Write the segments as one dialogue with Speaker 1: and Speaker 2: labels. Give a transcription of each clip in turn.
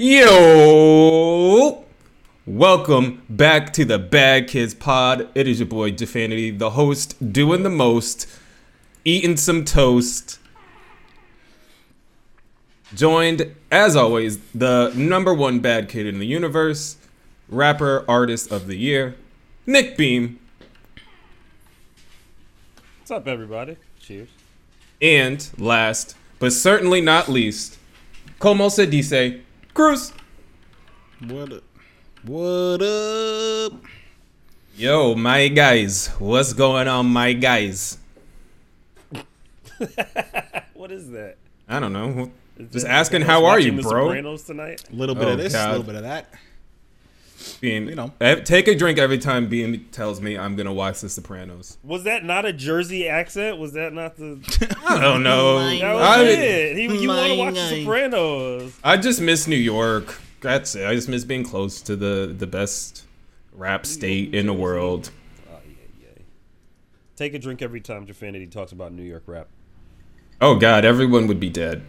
Speaker 1: Yo! Welcome back to the Bad Kids Pod. It is your boy Defanity, the host, doing the most, eating some toast. Joined, as always, the number one bad kid in the universe, rapper, artist of the year, Nick Beam,
Speaker 2: What's up, everybody? Cheers.
Speaker 1: and last, but certainly not least, Como se dice, Cruz.
Speaker 3: What up? What up?
Speaker 1: Yo, my guys, what's going on, my guys?
Speaker 2: What is that?
Speaker 1: I don't know.
Speaker 2: Is
Speaker 1: Just
Speaker 2: that-
Speaker 1: asking, how are you, bro?
Speaker 2: Sopranos tonight.
Speaker 3: A little bit
Speaker 1: Oh,
Speaker 3: of this, a little bit of that.
Speaker 1: Being,
Speaker 3: You know.
Speaker 1: take a drink every time Beam tells me I'm gonna watch The Sopranos.
Speaker 2: Was that not a Jersey accent? Was that not the?
Speaker 1: I don't know.
Speaker 2: That was
Speaker 1: I,
Speaker 2: it. He, you want to watch The Sopranos?
Speaker 1: I just miss New York. That's it. I just miss being close to the the best rap state in the world.
Speaker 2: Oh yeah, yeah. Take a drink every time Jafanity talks about New York rap.
Speaker 1: Oh God, everyone would be dead.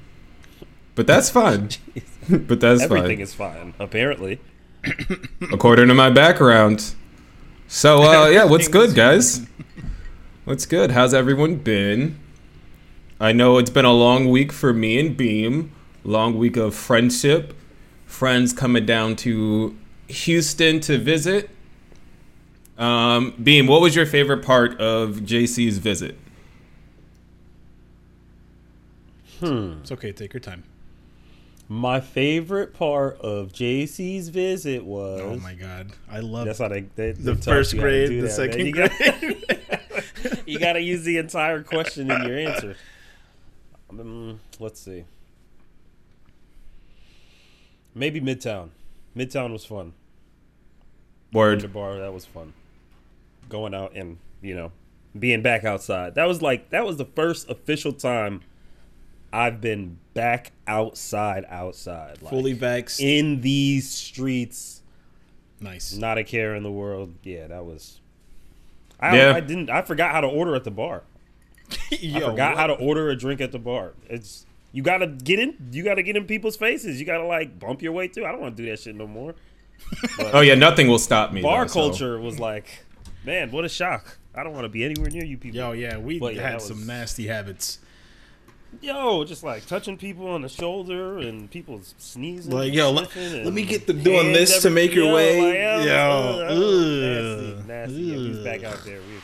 Speaker 1: But that's fine. but that's
Speaker 2: Everything
Speaker 1: fine.
Speaker 2: is fine, apparently.
Speaker 1: according to my background. So uh, yeah, what's good, guys? What's good? How's everyone been? I know it's been a long week for me and Beam. Long week of friendship. Friends coming down to Houston to visit. Um, Beam, what was your favorite part of JC's visit? Hmm.
Speaker 3: It's okay. Take your time.
Speaker 2: My favorite part of JC's visit was.
Speaker 3: Oh my god, I love
Speaker 2: That's how they, they
Speaker 3: the
Speaker 2: they tell
Speaker 3: first
Speaker 2: you
Speaker 3: grade, the
Speaker 2: that,
Speaker 3: second
Speaker 2: man. You gotta- you got to use the entire question in your answer. Um, let's see. Maybe Midtown. Midtown was fun. The
Speaker 1: Word.
Speaker 2: bar that was fun. Going out and you know being back outside. That was like that was the first official time I've been back outside. Outside, like,
Speaker 3: fully vaxxed.
Speaker 2: in these streets
Speaker 3: nice.
Speaker 2: not a care in the world. Yeah, that was. I,
Speaker 1: Yeah.
Speaker 2: I didn't. I forgot how to order at the bar. I forgot
Speaker 3: what?
Speaker 2: how to order a drink at the bar. It's you gotta get in. You gotta get in people's faces. You gotta like bump your way through. I don't want to do that shit no more. But
Speaker 1: Oh yeah, nothing will stop me.
Speaker 2: bar
Speaker 1: though, so-
Speaker 2: culture was like, man, what a shock. I don't want to be anywhere near you people.
Speaker 3: Yo, yeah, we
Speaker 2: But yeah,
Speaker 3: had
Speaker 2: that
Speaker 3: some nasty habits.
Speaker 2: Yo, just like touching people on the shoulder and people sneezing.
Speaker 3: Like, yo, let, let me get to doing this to make your
Speaker 2: everywhere.
Speaker 3: way.
Speaker 2: Like,
Speaker 3: Yo,
Speaker 2: uh, uh,
Speaker 3: ugh,
Speaker 2: nasty, nasty. Yeah, we was back out there. We,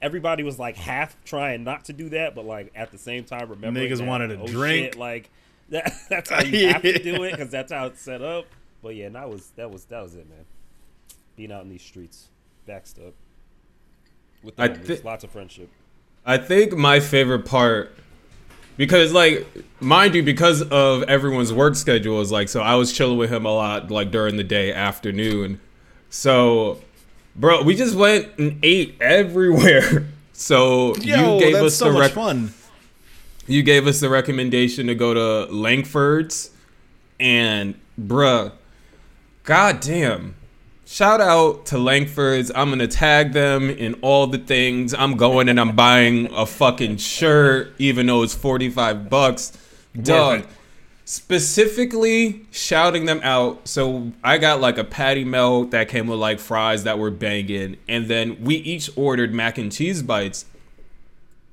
Speaker 2: everybody was like half trying not to do that, but like at the same time, remember
Speaker 3: Niggas wanted a
Speaker 2: oh,
Speaker 3: drink.
Speaker 2: Shit, like that, that's how you have to do it because that's how it's set up. But yeah, that was that was that was it, man. Being out in these streets, backed up with the
Speaker 1: I
Speaker 2: homies.
Speaker 1: thi-
Speaker 2: lots of friendship.
Speaker 1: I think my favorite part because like mind you because of everyone's work schedules like so I was chilling with him a lot like during the day afternoon. So bro, we just went and ate everywhere. So
Speaker 3: Yo,
Speaker 1: you gave us
Speaker 3: so
Speaker 1: the rec-
Speaker 3: fun.
Speaker 1: you gave us the recommendation to go to Langford's and bruh god damn shout out to Langford's. I'm gonna tag them in all the things. I'm going and I'm buying a fucking shirt even though it's 45 bucks. Dog specifically shouting them out. So I got like a patty melt that came with like fries that were banging. And then we each ordered mac and cheese bites.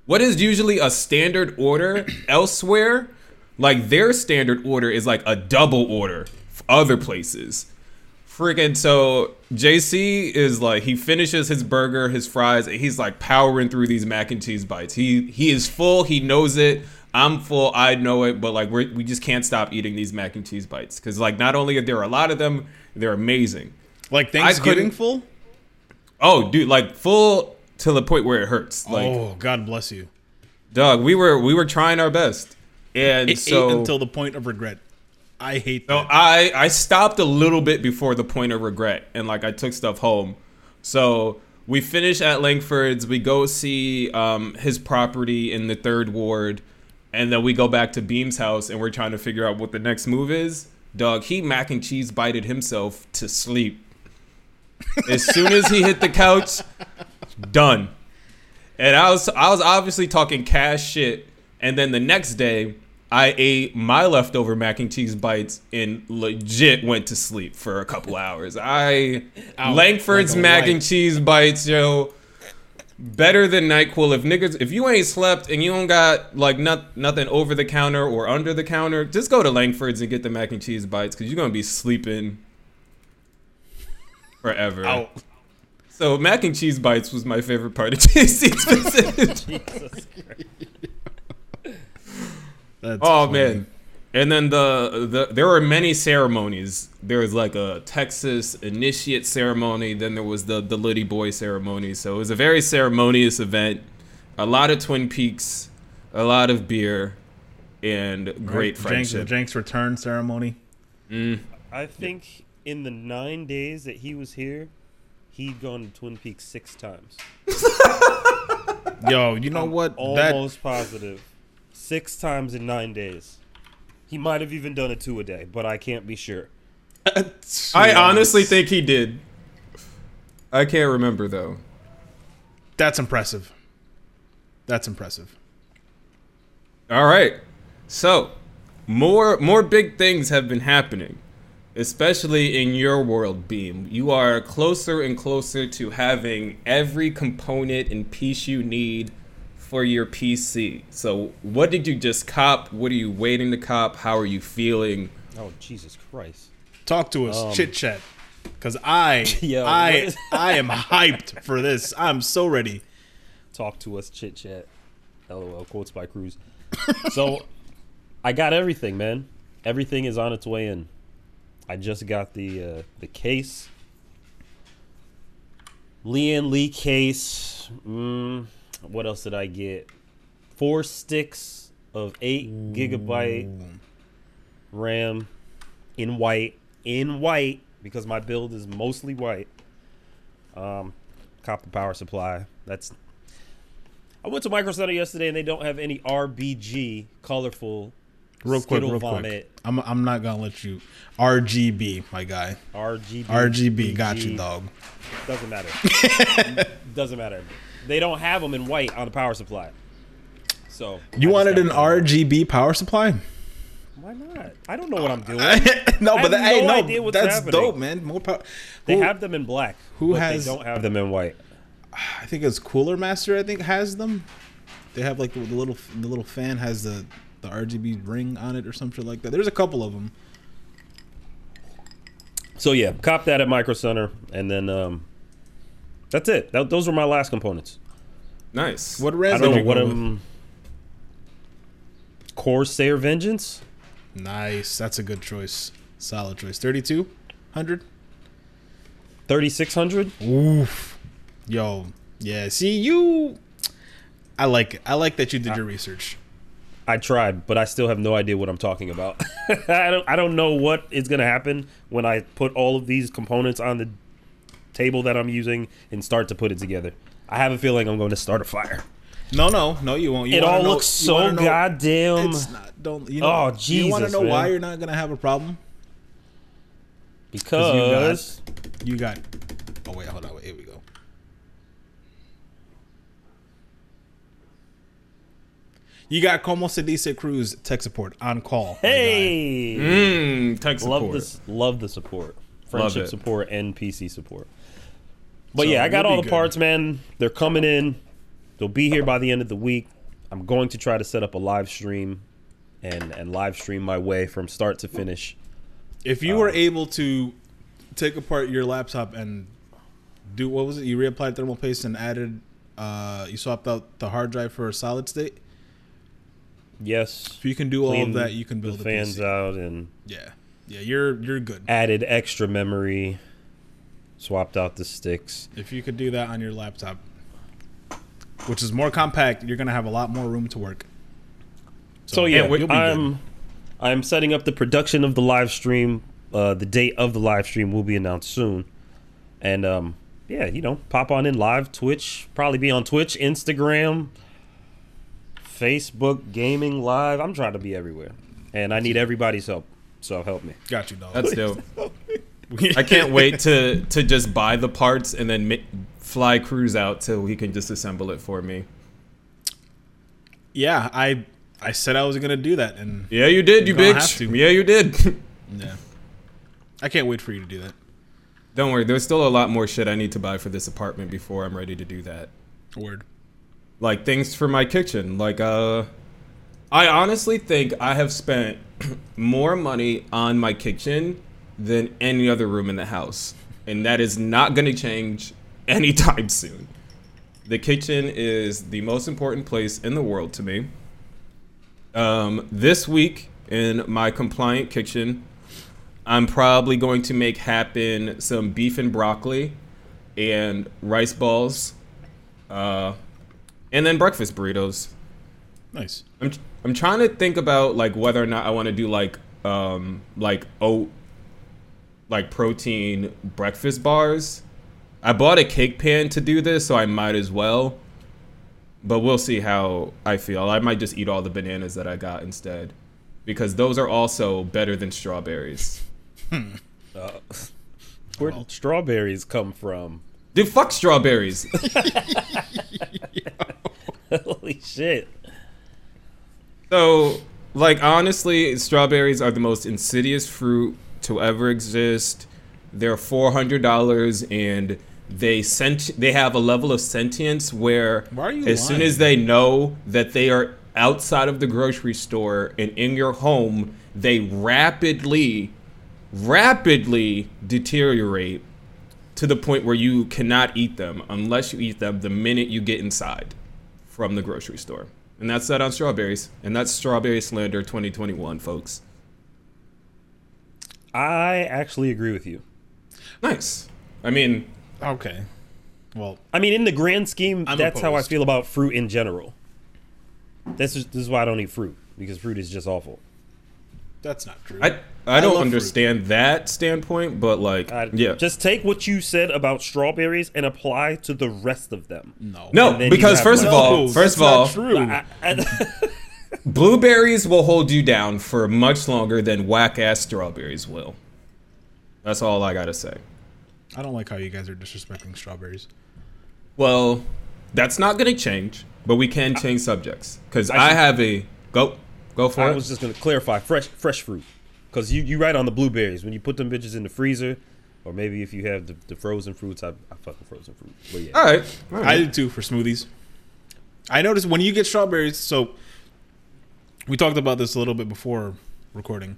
Speaker 1: What is usually a standard order elsewhere, like their standard order is like a double order f- other places. Freaking so JC is like he finishes his burger, his fries, and he's like powering through these mac and cheese bites. He he is full, he knows it. I'm full, I know it, but like we we just can't stop eating these mac and cheese bites because like not only are there a lot of them, they're amazing.
Speaker 3: Like Thanksgiving full.
Speaker 1: Oh, dude, like full to the point where it hurts. Like
Speaker 3: oh, God bless you.
Speaker 1: dog, we were we were trying our best, and
Speaker 3: It
Speaker 1: so
Speaker 3: ate until the point of regret. I hate
Speaker 1: So
Speaker 3: that.
Speaker 1: I I stopped a little bit before the point of regret, and like I took stuff home. So we finish at Langford's. We go see um, his property in the third ward, and then we go back to Beam's house, and we're trying to figure out what the next move is. Dog, he mac and cheese bited himself to sleep. As soon as he hit the couch, done. And I was I was obviously talking cash shit. And then the next day, I ate my leftover mac and cheese bites and legit went to sleep for a couple hours. I Langford's
Speaker 3: like
Speaker 1: mac
Speaker 3: light.
Speaker 1: and cheese bites, yo. Better than Nyquil. If niggas, if you ain't slept and you don't got like not, nothing over the counter or under the counter, just go to Langford's and get the mac and cheese bites because you're gonna be sleeping forever.
Speaker 3: Out.
Speaker 1: So mac and cheese bites was my favorite part of JC's visit.
Speaker 2: Jesus Christ.
Speaker 3: That's
Speaker 1: oh, oh
Speaker 3: funny.
Speaker 1: man. And then the, the there were many ceremonies. There was like a Texas initiate ceremony. Then there was the the Liddy Boy ceremony. So it was a very ceremonious event. A lot of Twin Peaks, a lot of beer, and great
Speaker 3: Right? Jenks,
Speaker 1: friendship.
Speaker 3: the Jenks return ceremony. Mm.
Speaker 2: I think in the nine days that he was here, he'd gone to Twin Peaks six times.
Speaker 3: Yo, you know what? That
Speaker 2: Almost positive. Six times in nine days. He might have even done it two a day, but I can't be sure.
Speaker 1: I honestly think he did. I can't remember though.
Speaker 3: that's impressive. That's impressive.
Speaker 1: All right. So, more more big things have been happening, especially in your world, Beam. You are closer and closer to having every component and piece you need for your PC. So, what did you just cop? What are you waiting to cop? How are you feeling?
Speaker 2: Oh Jesus Christ!
Speaker 3: Talk to us,
Speaker 2: Um,
Speaker 3: chit chat, because I,
Speaker 2: Yo,
Speaker 3: I, I am hyped for this. I'm so ready.
Speaker 2: Talk to us, chit chat. LOL. Quotes by Cruz. so, I got everything, man. Everything is on its way in. I just got the uh, the case. Lian Li case. Mm, what else did I get? Four sticks of eight gigabyte RAM in white. In white because my build is mostly white. Um, copper power supply. That's. I went to Micro Center yesterday and they don't have any RBG colorful
Speaker 3: Real quick,
Speaker 2: Skittle
Speaker 3: real
Speaker 2: vomit
Speaker 3: quick. I'm, I'm not gonna let you. RGB, my guy.
Speaker 2: RGB.
Speaker 3: RGB, got you, dog.
Speaker 2: Doesn't matter. Doesn't matter. They don't have them in white on the power supply. So
Speaker 3: You
Speaker 2: just
Speaker 3: wanted an. RGB power supply?
Speaker 2: Why not? I don't know what I'm doing.
Speaker 3: no,
Speaker 2: I
Speaker 3: but that, hey,
Speaker 2: no
Speaker 3: no,
Speaker 2: idea what's
Speaker 3: that's
Speaker 2: happening.
Speaker 3: dope, man. More power.
Speaker 2: They
Speaker 3: Who-
Speaker 2: have them in black.
Speaker 3: who
Speaker 2: but
Speaker 3: has-
Speaker 2: They don't have them in white.
Speaker 3: I think it's Cooler Master. I think has them. They have like the, the little the little fan has the the RGB ring on it or some shit like that. There's a couple of them.
Speaker 2: So yeah, cop that at Micro Center, and then um, that's it. That, those were my last components.
Speaker 1: Nice.
Speaker 3: What
Speaker 2: I
Speaker 3: res
Speaker 2: don't know what
Speaker 3: go
Speaker 2: um. Corsair Vengeance.
Speaker 3: Nice. That's a good choice. Solid choice. Thirty-two hundred.
Speaker 2: 3600
Speaker 3: Oof. Yo. Yeah. See you. I like it. I like that you did your research.
Speaker 2: I tried, but I still have no idea what I'm talking about. I don't I don't know what is going to happen when I put all of these components on the table that I'm using and start to put it together. I have a feeling I'm going to start a fire.
Speaker 3: No, no, no. You won't. You
Speaker 2: it all
Speaker 3: know-
Speaker 2: looks so
Speaker 3: know-
Speaker 2: goddamn
Speaker 3: It's not. Don't. You know,
Speaker 2: Oh, Jesus!
Speaker 3: You want to
Speaker 2: Jesus,
Speaker 3: know why you're not gonna have a problem?
Speaker 2: because
Speaker 3: You got. Oh wait, hold on. Wait, here we go. You got Como se dice Cruz tech support on call.
Speaker 2: hey,
Speaker 1: Mmm, tech support.
Speaker 2: love this love the support. Friendship
Speaker 1: it.
Speaker 2: support and PC support. But
Speaker 3: So,
Speaker 2: yeah, I got all the
Speaker 3: good.
Speaker 2: parts, man. They're coming in. They'll be here by the end of the week. I'm going to try to set up a live stream and and live stream my way from start to finish.
Speaker 3: If you were able to take apart your laptop and do what was it? You reapplied thermal paste and added. Uh, you swapped out the hard drive for a solid state.
Speaker 2: Yes.
Speaker 3: If you can do all of that, you can build
Speaker 2: the
Speaker 3: a
Speaker 2: fans
Speaker 3: PC.
Speaker 2: out and
Speaker 3: Yeah, yeah, you're you're good.
Speaker 2: added extra memory. Swapped out the sticks.
Speaker 3: If you could do that on your laptop, which is more compact, you're gonna have a lot more room to work.
Speaker 2: So yeah,
Speaker 3: you'll be good.
Speaker 2: I'm I'm setting up the production of the live stream. Uh, the date of the live stream will be announced soon, and um, yeah, you know, pop on in live Twitch. Probably be on Twitch, Instagram, Facebook, gaming live. I'm trying to be everywhere, and I need everybody's help. So help me.
Speaker 3: Got you, dog.
Speaker 1: That's dope. I can't wait to to just buy the parts and then ma- fly Cruz out till he can just assemble it for me.
Speaker 3: yeah, I I said I was gonna do that, and
Speaker 1: Yeah, you did, you bitch.
Speaker 3: to.
Speaker 1: Yeah, you did.
Speaker 3: yeah, I can't wait for you to do that.
Speaker 1: Don't worry, there's still a lot more shit I need to buy for this apartment before I'm ready to do that.
Speaker 3: Word.
Speaker 1: Like things for my kitchen. Like uh I honestly think I have spent more money on my kitchen than any other room in the house. And that is not going to change anytime soon. The kitchen is the most important place in the world to me. Um, this week in my compliant kitchen, I'm probably going to make happen some beef and broccoli and rice balls, uh, and then breakfast burritos.
Speaker 3: Nice.
Speaker 1: I'm I'm trying to think about like whether or not I want to do like um like oat like protein breakfast bars. I bought a cake pan to do this, so I might as well. But we'll see how I feel. I might just eat all the bananas that I got instead. Because those are also better than strawberries.
Speaker 2: Uh, where did strawberries come from?
Speaker 1: Dude, fuck strawberries.
Speaker 2: Holy shit!
Speaker 1: So, like honestly, strawberries are the most insidious fruit to ever exist. They're four hundred dollars, and they sent they have a level of sentience where
Speaker 3: Why are you
Speaker 1: as soon as they know that they are outside of the grocery store and in your home, they rapidly, rapidly deteriorate to the point where you cannot eat them unless you eat them the minute you get inside from the grocery store. And that's that on strawberries. And that's Strawberry Slander 2021, folks.
Speaker 2: I actually agree with you.
Speaker 1: Nice. I mean,
Speaker 3: Okay. Well,
Speaker 2: I mean, in the grand scheme,
Speaker 3: I'm
Speaker 2: that's how I feel about fruit in general. This is this is why I don't eat fruit because fruit is just awful.
Speaker 3: that's not true.
Speaker 1: I I don't
Speaker 3: love fruit.
Speaker 1: understand that standpoint, but like,
Speaker 2: I,
Speaker 1: yeah.
Speaker 2: Just take what you said about strawberries and apply to the rest of them.
Speaker 3: no.
Speaker 1: no,
Speaker 2: and then
Speaker 1: because
Speaker 2: you have
Speaker 1: first of all,
Speaker 3: No,
Speaker 1: first of all,
Speaker 3: true.
Speaker 2: I- I-
Speaker 1: blueberries will hold you down for much longer than whack ass strawberries will. That's all I gotta say.
Speaker 3: I don't like how you guys are disrespecting strawberries.
Speaker 1: Well, that's not gonna change, but we can change subjects because I,
Speaker 2: should-
Speaker 1: have a go go for
Speaker 2: I
Speaker 1: it.
Speaker 2: was just gonna clarify fresh fresh fruit because you you right on the blueberries when you put them bitches in the freezer, or maybe if you have the, the frozen fruits. I, I fucking frozen fruit. But yeah,
Speaker 1: all right, all
Speaker 3: I
Speaker 1: right.
Speaker 3: did too for smoothies. I noticed when you get strawberries, so we talked about this a little bit before recording.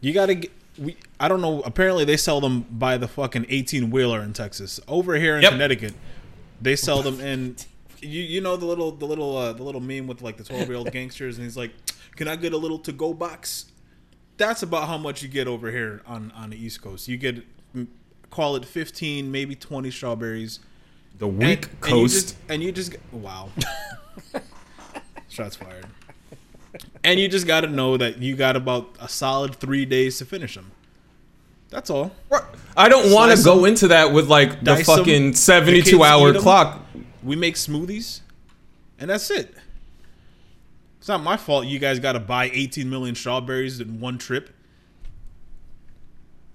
Speaker 3: You gotta get. We I don't know. Apparently, they sell them by the fucking eighteen wheeler in Texas. Over here in
Speaker 1: Yep.
Speaker 3: Connecticut, they sell them in. You you know the little the little uh, the little meme with like the twelve year old gangsters, and he's like, "Can I get a little to go box?" That's about how much you get over here on on the East Coast. You get mm, call it fifteen, maybe twenty strawberries.
Speaker 1: the weak
Speaker 3: And-
Speaker 1: coast.
Speaker 3: And you just, and you just wow. Shots fired. And you just got to know that you got about a solid three days to finish them. That's all.
Speaker 1: I don't want to go
Speaker 3: them,
Speaker 1: into that with like the
Speaker 3: dice 'em,
Speaker 1: fucking
Speaker 3: the
Speaker 1: 72
Speaker 3: kids
Speaker 1: hour
Speaker 3: eat 'em.
Speaker 1: clock.
Speaker 3: We make smoothies, and that's it. It's not my fault. You guys got to buy 18 million strawberries in one trip.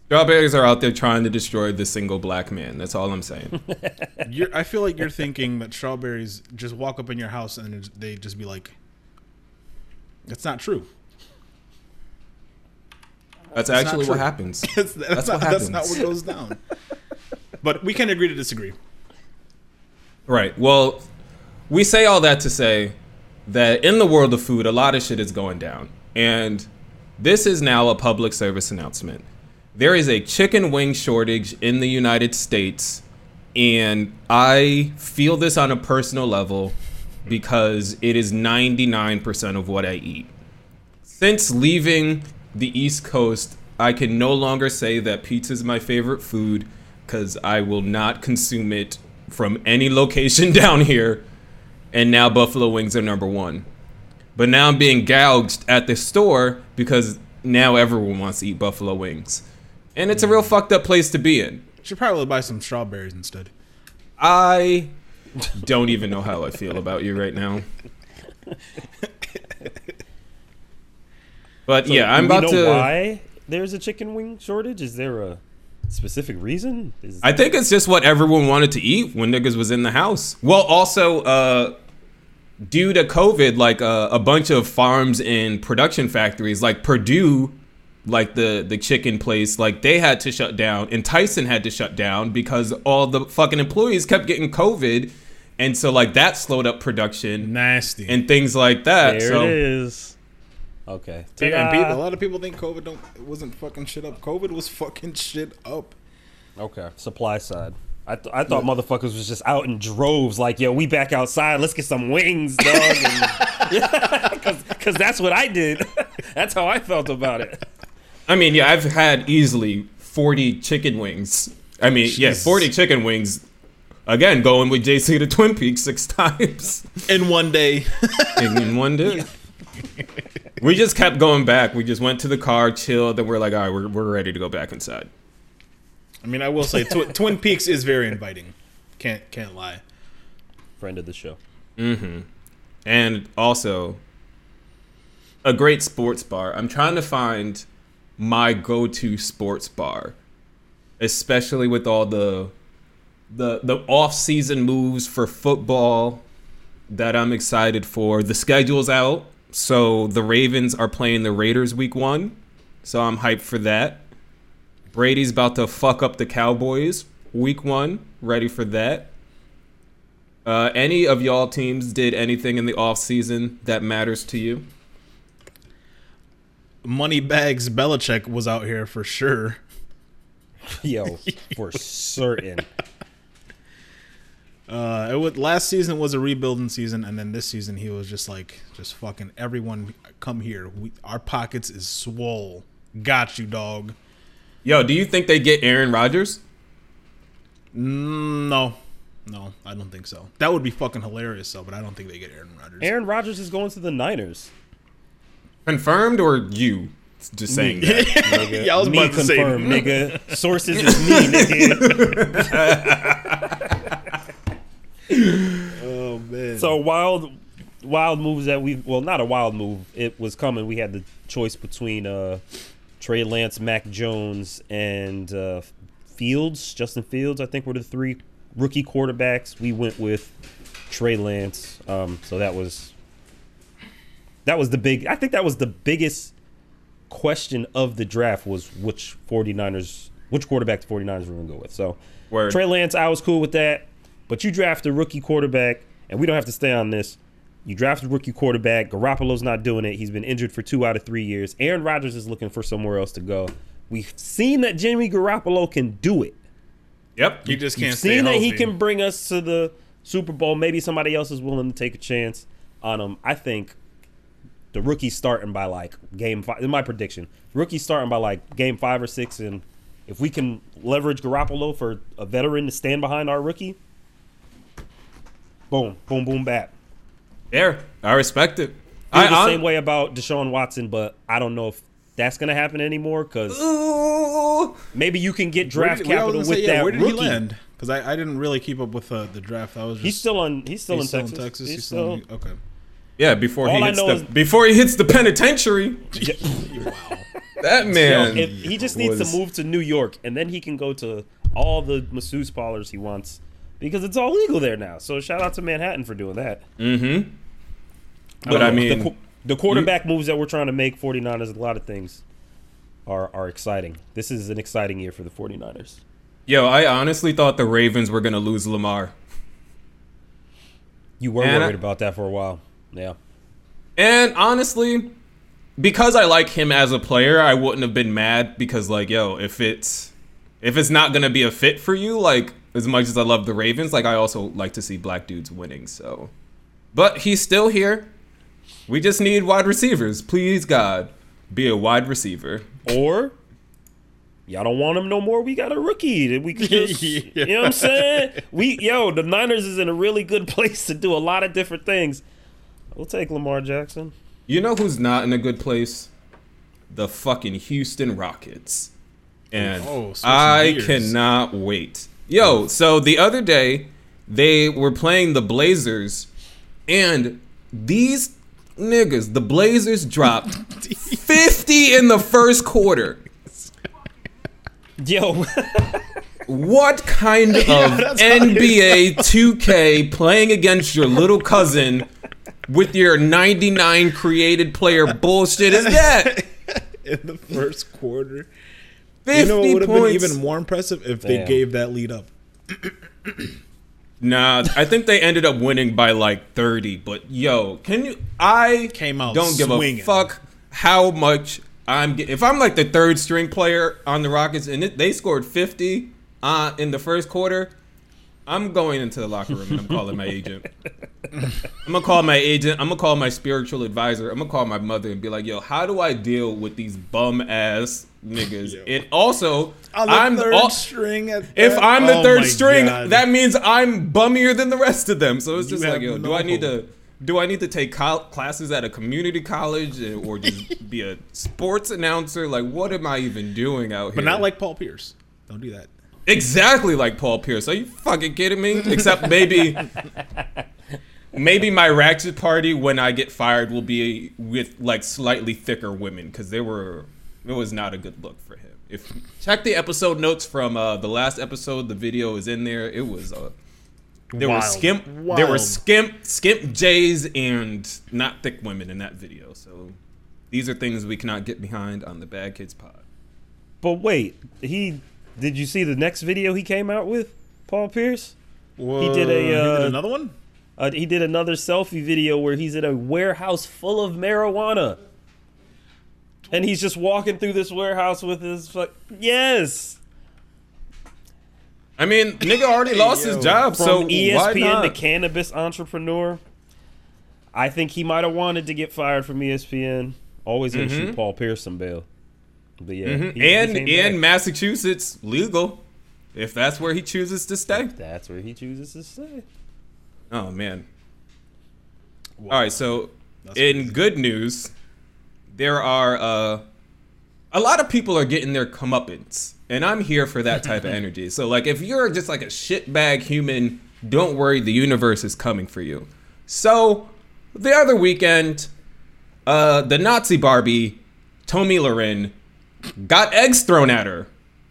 Speaker 1: Strawberries are out there trying to destroy the single black man. That's all I'm saying.
Speaker 3: You're, I feel like you're thinking that strawberries just walk up in your house and they just be like, "That's not true."
Speaker 1: That's
Speaker 3: not
Speaker 1: actually what happens.
Speaker 3: That's, that's,
Speaker 1: That's
Speaker 3: not,
Speaker 1: what
Speaker 3: that's not what goes down. but we can agree to disagree.
Speaker 1: Right. Well, we say all that to say that in the world of food, a lot of shit is going down. And this is now a public service announcement. There is a chicken wing shortage in the United States. And I feel this on a personal level because it is 99% of what I eat. Since leaving the East Coast, I can no longer say that pizza is my favorite food because I will not consume it from any location down here. And now buffalo wings are number one. But now I'm being gouged at the store because now everyone wants to eat buffalo wings. And it's a real fucked up place to be in.
Speaker 3: Should probably buy some strawberries instead.
Speaker 1: I don't even know how I feel about you right now. But
Speaker 2: So
Speaker 1: yeah, I'm about
Speaker 2: know
Speaker 1: to.
Speaker 2: Why there's a chicken wing shortage? Is there a specific reason? Is
Speaker 1: I think it's just what everyone wanted to eat when niggas was in the house. Well, also, uh, due to COVID, like uh, a bunch of farms and production factories, like Perdue, like the the chicken place, like they had to shut down, and Tyson had to shut down because all the fucking employees kept getting COVID, and so like that slowed up production
Speaker 3: Nasty.
Speaker 1: and things like that.
Speaker 2: There
Speaker 1: so
Speaker 2: it is. Okay.
Speaker 3: And
Speaker 2: Ta-da.
Speaker 3: people, a lot of people think COVID don't it wasn't fucking shit up. COVID was fucking shit up.
Speaker 2: Okay. Supply side. I, th- I thought motherfuckers was just out in droves, like, yo, we back outside. Let's get some wings, dog. Because that's what I did. that's how I felt about it.
Speaker 1: I mean, yeah, I've had easily forty chicken wings. I mean, yeah, forty chicken wings. Again, going with JC to Twin Peaks six times.
Speaker 3: In one day.
Speaker 1: in, in one day. we just kept going back. We just went to the car, chilled, then we're like, all right, we're, we're ready to go back inside.
Speaker 3: I mean, I will say Twi- Twin Peaks is very inviting. Can't can't lie.
Speaker 2: Friend of the show. Mm-hmm.
Speaker 1: And also, a great sports bar. I'm trying to find my go-to sports bar, especially with all the the the off-season moves for football that I'm excited for. The schedule's out, so the Ravens are playing the Raiders week 1. So I'm hyped for that. Brady's about to fuck up the Cowboys week 1. Ready for that. Uh, any of y'all teams did anything in the off season that matters to you?
Speaker 3: Money Moneybags Belichick was out here for sure.
Speaker 2: Yo, for certain.
Speaker 3: Uh, it was, last season was a rebuilding season, and then this season he was just like, just fucking everyone come here. We, our pockets is swole. Got you, dog.
Speaker 1: Yo, do you think they get Aaron Rodgers?
Speaker 3: Mm, no, no, I don't think so. That would be fucking hilarious, though. But I don't think they get Aaron Rodgers.
Speaker 2: Aaron Rodgers is going to the Niners.
Speaker 1: Confirmed or you just saying that?
Speaker 2: Nigga.
Speaker 3: Yeah, I was
Speaker 2: me
Speaker 3: about to say-
Speaker 2: nigga. Sources is me, nigga.
Speaker 3: oh man.
Speaker 2: So wild, wild moves that we well, not a wild move. It was coming. We had the choice between uh, Trey Lance, Mac Jones, and uh, Fields. Justin Fields, I think, were the three rookie quarterbacks. We went with Trey Lance. Um, so that was that was the big. I think that was the biggest question of the draft was which 49ers, which quarterback the 49ers were going to go with. So
Speaker 1: Word.
Speaker 2: Trey Lance, I was cool with that. But you draft a rookie quarterback, and we don't have to stay on this. You draft a rookie quarterback. Garoppolo's not doing it. He's been injured for two out of three years. Aaron Rodgers is looking for somewhere else to go. We've seen that Jimmy Garoppolo can do it.
Speaker 1: Yep.
Speaker 3: you just can't stay
Speaker 2: seen that he can bring us to the Super Bowl. Maybe somebody else is willing to take a chance on him. I think the rookie's starting by like game five. In My prediction: rookie starting by like game five or six, and if we can leverage Garoppolo for a veteran to stand behind our rookie, boom, boom, boom, bat.
Speaker 1: There. I respect it.
Speaker 2: I
Speaker 1: I,
Speaker 2: the same way about Deshaun Watson, but I don't know if that's gonna happen anymore because
Speaker 1: Ooh.
Speaker 2: maybe you can get draft
Speaker 3: did- where I was
Speaker 2: capital with
Speaker 3: say, yeah,
Speaker 2: that
Speaker 3: Where did
Speaker 2: rookie.
Speaker 3: he land? Because I, I didn't really keep up with uh, the draft. I was just
Speaker 2: He's still on. He's still,
Speaker 3: he's
Speaker 2: in, Texas.
Speaker 3: He's,
Speaker 2: He's
Speaker 3: still,
Speaker 2: still.
Speaker 3: okay.
Speaker 1: Yeah, before he
Speaker 2: All I
Speaker 1: hits the
Speaker 2: is-
Speaker 1: before he hits the penitentiary,
Speaker 3: wow.
Speaker 1: that
Speaker 2: Yo,
Speaker 1: man.
Speaker 2: if he just needs
Speaker 1: was-
Speaker 2: to move to New York, and then he can go to all the masseuse parlors he wants because it's all legal there now. So shout out to Manhattan for doing that.
Speaker 1: Mm-hmm. But I
Speaker 2: the,
Speaker 1: mean,
Speaker 2: qu- the quarterback moves that we're trying to make 49ers, a lot of things are are exciting. This is an exciting year for the 49ers.
Speaker 1: yo, I honestly thought the Ravens were gonna lose Lamar.
Speaker 2: You were
Speaker 1: And I-
Speaker 2: worried about that for a while. Yeah.
Speaker 1: And honestly, because I like him as a player, I wouldn't have been mad because like, yo, if it's if it's not gonna be a fit for you, like as much as I love the Ravens, like I also like to see black dudes winning. So, but he's still here. We just need wide receivers. Please God, be a wide receiver.
Speaker 2: Or y'all don't want him no more. We got a rookie that we could just, you know what I'm saying? We yo, the Niners is in a really good place to do a lot of different things. We'll take Lamar Jackson.
Speaker 1: You know who's not in a good place? The fucking Houston Rockets. And
Speaker 3: Oh,
Speaker 1: I cannot wait. Yo, so the other day they were playing the Blazers and these niggas, the Blazers dropped 50 in the first quarter.
Speaker 2: Yo,
Speaker 1: What kind of
Speaker 3: it
Speaker 1: NBA 2K playing against your little cousin with your 99 created player bullshit is that?
Speaker 3: in the first quarter.
Speaker 1: 50
Speaker 3: You know what would have been
Speaker 1: points.
Speaker 3: even more impressive if they
Speaker 2: Damn.
Speaker 3: gave that lead up.
Speaker 1: Nah, I think they ended up winning by like 30. But yo, can you? I
Speaker 3: Came out
Speaker 1: don't give
Speaker 3: swinging.
Speaker 1: a fuck how much I'm. ge- If I'm like the third string player on the Rockets and it, they scored 50 uh, in the first quarter, I'm going into the locker room and I'm calling my agent. I'm gonna call my agent. I'm gonna call my spiritual advisor. I'm gonna call my mother and be like, "Yo, how do I deal with these bum ass niggas?"
Speaker 3: Yo.
Speaker 1: And also,
Speaker 3: the
Speaker 1: I'm
Speaker 3: third
Speaker 1: al-
Speaker 3: string. At
Speaker 1: if
Speaker 3: that-
Speaker 1: I'm the
Speaker 3: Oh
Speaker 1: third string,
Speaker 3: God.
Speaker 1: that means I'm bummier than the rest of them. So it's
Speaker 3: You
Speaker 1: just like,
Speaker 3: have
Speaker 1: yo, do I need
Speaker 3: hope.
Speaker 1: to do I need to take col- classes at a community college or just be a sports announcer? Like, what am I even doing out here?
Speaker 3: but not like Paul Pierce. Don't do that.
Speaker 1: Exactly like Paul Pierce. Are you fucking kidding me? Except maybe. Maybe my ratchet party when I get fired will be with like slightly thicker women because they were it was not a good look for him. If check the episode notes from uh, the last episode, the video is in there. It was uh, there were
Speaker 3: Wild.
Speaker 1: skimp there were skimp skimp jays and not thick women in that video. So these are things we cannot get behind on the Bad Kids Pod.
Speaker 2: But wait, he did you see the next video he came out with? Paul Pierce?
Speaker 3: Whoa.
Speaker 2: He did a, uh,
Speaker 3: another one.
Speaker 2: Uh, he did another selfie video where he's in a warehouse full of marijuana. And he's just walking through this warehouse with his fuck. Yes!
Speaker 1: I mean, nigga already lost his job,
Speaker 2: From
Speaker 1: so why
Speaker 2: ESPN,
Speaker 1: not?
Speaker 2: the cannabis entrepreneur. I think he might have wanted to get fired from ESPN. Always gonna shoot Paul Pierce some bail. But yeah,
Speaker 1: Mhm.
Speaker 2: he- he
Speaker 1: and
Speaker 2: came
Speaker 1: in
Speaker 2: back.
Speaker 1: Massachusetts, legal. If that's where he chooses to stay.
Speaker 2: that's where he chooses to stay.
Speaker 1: Oh man. All right, so
Speaker 3: That's
Speaker 1: in
Speaker 3: crazy.
Speaker 1: good news, there are uh, a lot of people are getting their comeuppance, and I'm here for that type of energy. So like, if you're just like a shitbag human, don't worry, the universe is coming for you. So the other weekend, uh, the Nazi Barbie, Tomi Lahren, got eggs thrown at her,